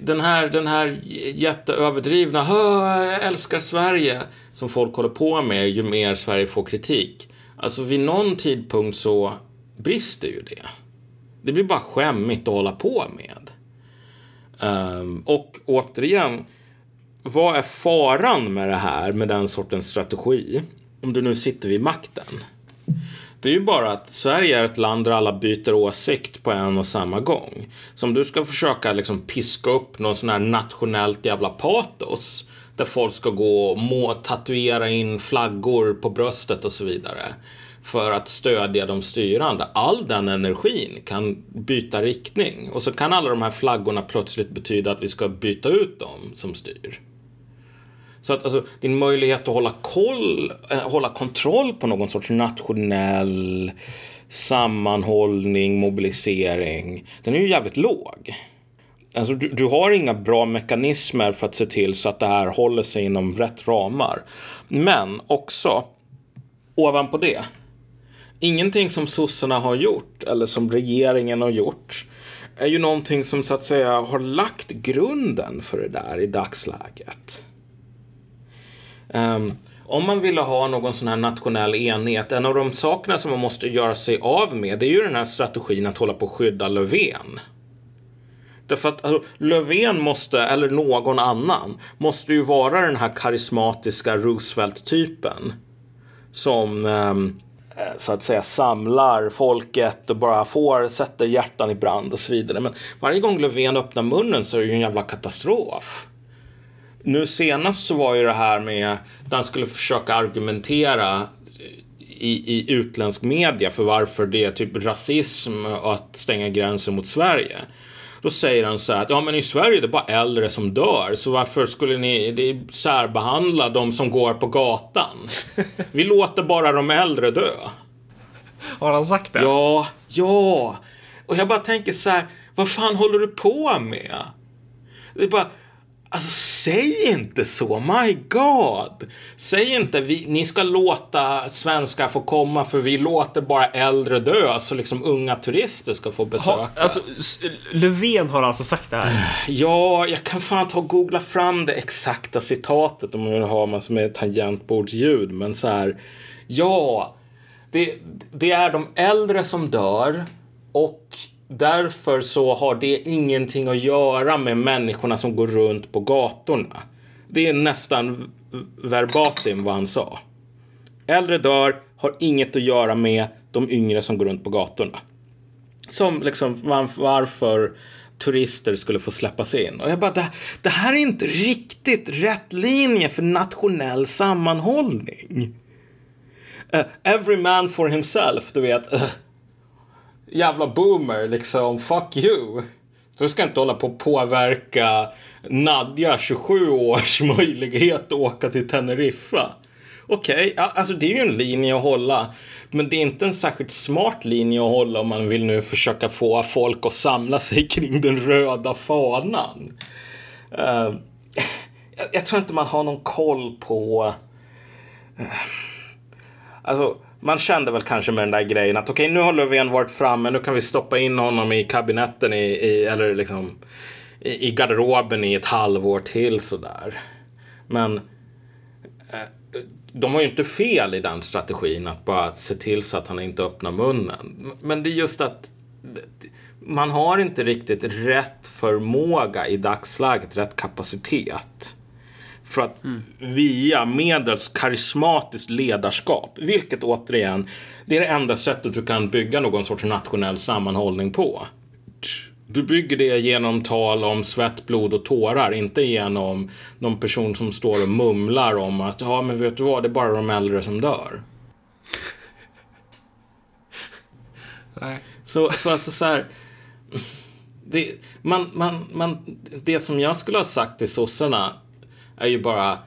den här, den här jätteöverdrivna jag älskar Sverige som folk håller på med ju mer Sverige får kritik. Alltså vid någon tidpunkt så brister ju det. Det blir bara skämmigt att hålla på med. Um, och återigen, vad är faran med det här, med den sortens strategi? Om du nu sitter vid makten. Det är ju bara att Sverige är ett land där alla byter åsikt på en och samma gång. Så om du ska försöka liksom piska upp någon sån här nationellt jävla patos där folk ska gå och må, tatuera in flaggor på bröstet och så vidare för att stödja de styrande. All den energin kan byta riktning och så kan alla de här flaggorna plötsligt betyda att vi ska byta ut dem som styr. Så att alltså, din möjlighet att hålla koll, äh, hålla kontroll på någon sorts nationell sammanhållning, mobilisering, den är ju jävligt låg. Alltså, du, du, har inga bra mekanismer för att se till så att det här håller sig inom rätt ramar. Men också, ovanpå det, ingenting som sossarna har gjort eller som regeringen har gjort är ju någonting som så att säga har lagt grunden för det där i dagsläget. Um, om man ville ha någon sån här nationell enhet, en av de sakerna som man måste göra sig av med, det är ju den här strategin att hålla på att skydda Löfven. Därför att alltså, Löfven måste, eller någon annan, måste ju vara den här karismatiska Roosevelt-typen. Som um, så att säga samlar folket och bara får, sätter hjärtan i brand och så vidare. Men varje gång Löfven öppnar munnen så är det ju en jävla katastrof. Nu senast så var ju det här med att han skulle försöka argumentera i, i utländsk media för varför det är typ rasism att stänga gränsen mot Sverige. Då säger han så här att ja men i Sverige är det bara äldre som dör så varför skulle ni särbehandla de som går på gatan? Vi låter bara de äldre dö. Har han sagt det? Ja, ja. Och jag bara tänker så här, vad fan håller du på med? Det är bara, Alltså säg inte så, my God! Säg inte vi, ni ska låta svenskar få komma för vi låter bara äldre dö så liksom unga turister ska få besöka. Ha, alltså, Löfven har alltså sagt det här? Ja, jag kan fan ta och googla fram det exakta citatet om man vill ha massor med tangentbordsljud. Men så här, ja, det, det är de äldre som dör och därför så har det ingenting att göra med människorna som går runt på gatorna. Det är nästan verbatim vad han sa. Äldre dör har inget att göra med de yngre som går runt på gatorna. Som liksom varför turister skulle få släppas in. Och jag bara, det, det här är inte riktigt rätt linje för nationell sammanhållning. Uh, every man for himself, du vet. Uh, jävla boomer liksom, fuck you. Du ska inte hålla på att påverka Nadja, 27 års möjlighet att åka till Teneriffa. Okej, okay, alltså det är ju en linje att hålla. Men det är inte en särskilt smart linje att hålla om man vill nu försöka få folk att samla sig kring den röda fanan. Uh, jag, jag, tror inte man har någon koll på... Uh, alltså man kände väl kanske med den där grejen att okej, okay, nu har Löfven varit framme, nu kan vi stoppa in honom i kabinetten i, i eller liksom i, i, garderoben i ett halvår till sådär. Men eh, de har ju inte fel i den strategin att bara se till så att han inte öppnar munnen. Men det är just att man har inte riktigt rätt förmåga i dagsläget, rätt kapacitet för att mm. via medels karismatiskt ledarskap, vilket återigen, det är det enda sättet du kan bygga någon sorts nationell sammanhållning på. Du bygger det genom tal om svett, blod och tårar, inte genom någon person som står och mumlar om att ja, men vet du vad, det är bara de äldre som dör. Nej. Så, så alltså så här. Det, man, man, man, det som jag skulle ha sagt till sossarna är ju bara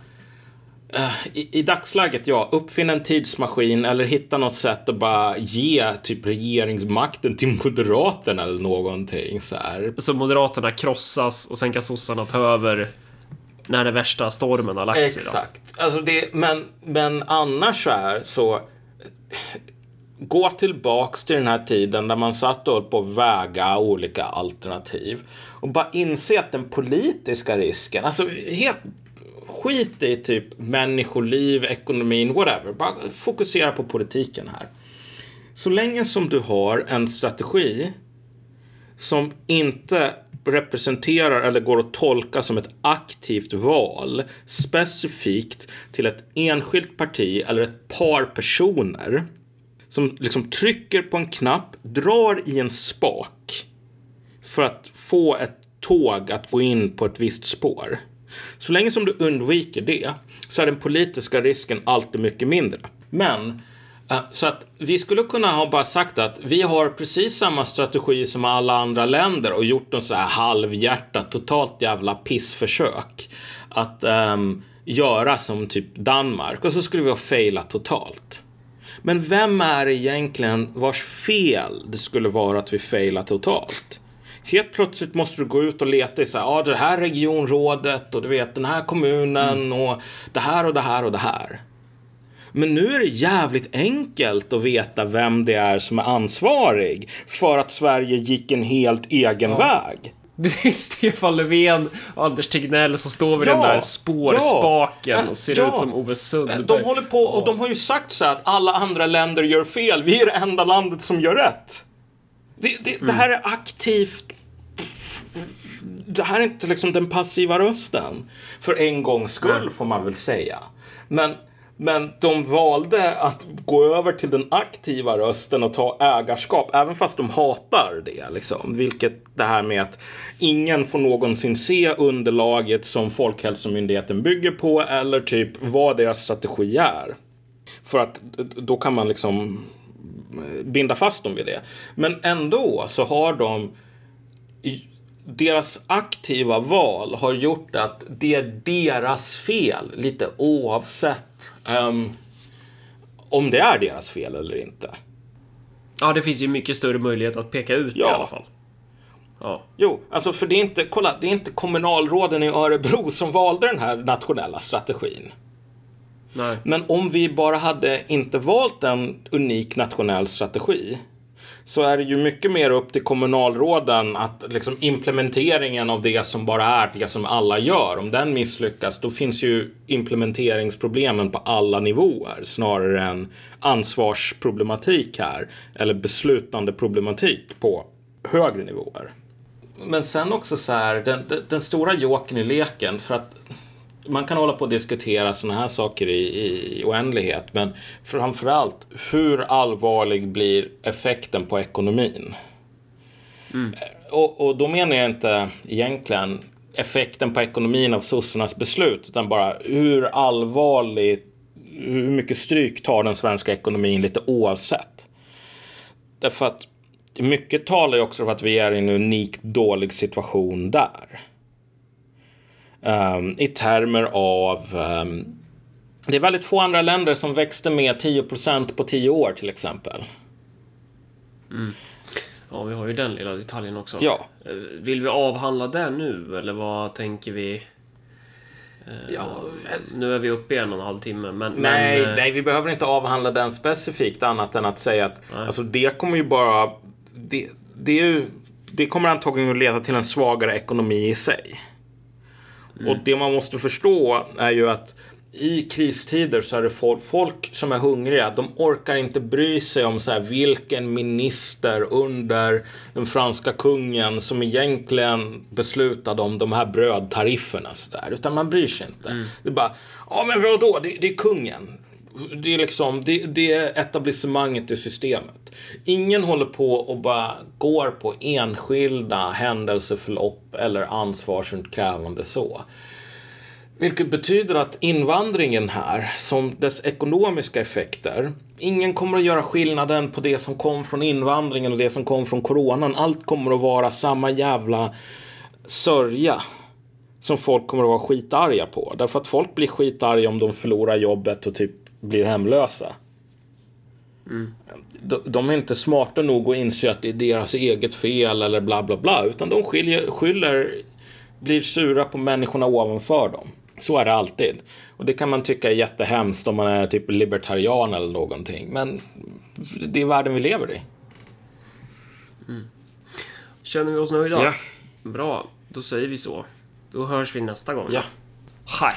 eh, i, i dagsläget, ja, uppfinna en tidsmaskin eller hitta något sätt att bara ge typ regeringsmakten till Moderaterna eller någonting så här. Så Moderaterna krossas och sen kan sossarna ta över när den värsta stormen har lagt sig. Då. Exakt. Alltså det, men, men annars så här så gå tillbaks till den här tiden där man satt och höll på att väga olika alternativ och bara inse att den politiska risken, alltså helt skit i typ människoliv, ekonomin, whatever. Bara fokusera på politiken här. Så länge som du har en strategi som inte representerar eller går att tolka som ett aktivt val specifikt till ett enskilt parti eller ett par personer som liksom trycker på en knapp, drar i en spak för att få ett tåg att gå in på ett visst spår. Så länge som du undviker det så är den politiska risken alltid mycket mindre. Men eh, så att vi skulle kunna ha bara sagt att vi har precis samma strategi som alla andra länder och gjort något så här halvhjärtat, totalt jävla pissförsök att um, göra som typ Danmark och så skulle vi ha failat totalt. Men vem är det egentligen vars fel det skulle vara att vi failar totalt? Helt plötsligt måste du gå ut och leta i så här, ja, det här regionrådet och du vet den här kommunen mm. och det här och det här och det här. Men nu är det jävligt enkelt att veta vem det är som är ansvarig för att Sverige gick en helt egen ja. väg. Det är Stefan Löfven och Anders Tegnell som står vid ja, den där spårspaken ja, och ser ja. ut som Ove Sundberg. De håller på och de har ju sagt så att alla andra länder gör fel. Vi är det enda landet som gör rätt. Det, det, mm. det här är aktivt. Det här är inte liksom den passiva rösten. För en gångs skull får man väl säga. Men men de valde att gå över till den aktiva rösten och ta ägarskap, även fast de hatar det. Liksom. Vilket det här med att ingen får någonsin se underlaget som Folkhälsomyndigheten bygger på eller typ vad deras strategi är. För att då kan man liksom eh, binda fast dem vid det. Men ändå så har de deras aktiva val har gjort att det är deras fel lite oavsett Um, om det är deras fel eller inte. Ja, det finns ju mycket större möjlighet att peka ut ja. i alla fall. Ja. Jo, alltså för det är inte, kolla, det är inte kommunalråden i Örebro som valde den här nationella strategin. Nej. Men om vi bara hade inte valt en unik nationell strategi så är det ju mycket mer upp till kommunalråden att liksom implementeringen av det som bara är det som alla gör. Om den misslyckas då finns ju implementeringsproblemen på alla nivåer snarare än ansvarsproblematik här. Eller beslutande problematik på högre nivåer. Men sen också så här, den, den, den stora joken i leken för att man kan hålla på och diskutera sådana här saker i, i oändlighet. Men framförallt, hur allvarlig blir effekten på ekonomin? Mm. Och, och då menar jag inte egentligen effekten på ekonomin av sossarnas beslut, utan bara hur allvarligt, hur mycket stryk tar den svenska ekonomin lite oavsett. Därför att mycket talar ju också för att vi är i en unikt dålig situation där. Um, I termer av um, det är väldigt få andra länder som växte med 10% på 10 år till exempel. Mm. Ja, vi har ju den lilla detaljen också. Ja. Eh, vill vi avhandla det nu eller vad tänker vi? Eh, ja, nu är vi uppe i en och en halv timme. Men, nej, men, eh, nej, vi behöver inte avhandla den specifikt annat än att säga att alltså, det kommer ju bara... Det, det, är ju, det kommer antagligen att leda till en svagare ekonomi i sig. Mm. Och det man måste förstå är ju att i kristider så är det folk, folk som är hungriga. De orkar inte bry sig om så här, vilken minister under den franska kungen som egentligen beslutade om de här brödtarifferna. Så där. Utan man bryr sig inte. Mm. Det är bara, ja men vadå, det, det är kungen. Det är liksom, det, det, är etablissemanget i systemet. Ingen håller på och bara går på enskilda händelseförlopp eller ansvarsutkrävande så. Vilket betyder att invandringen här, som dess ekonomiska effekter, ingen kommer att göra skillnaden på det som kom från invandringen och det som kom från coronan. Allt kommer att vara samma jävla sörja som folk kommer att vara skitarga på. Därför att folk blir skitarga om de förlorar jobbet och typ blir hemlösa. De, de är inte smarta nog att inse att det är deras eget fel eller bla bla bla. Utan de skiljer, skyller, blir sura på människorna ovanför dem. Så är det alltid. Och det kan man tycka är jättehemskt om man är typ libertarian eller någonting. Men det är världen vi lever i. Känner vi oss nöjda? Ja. Bra, då säger vi så. Då hörs vi nästa gång. Ja. Hej!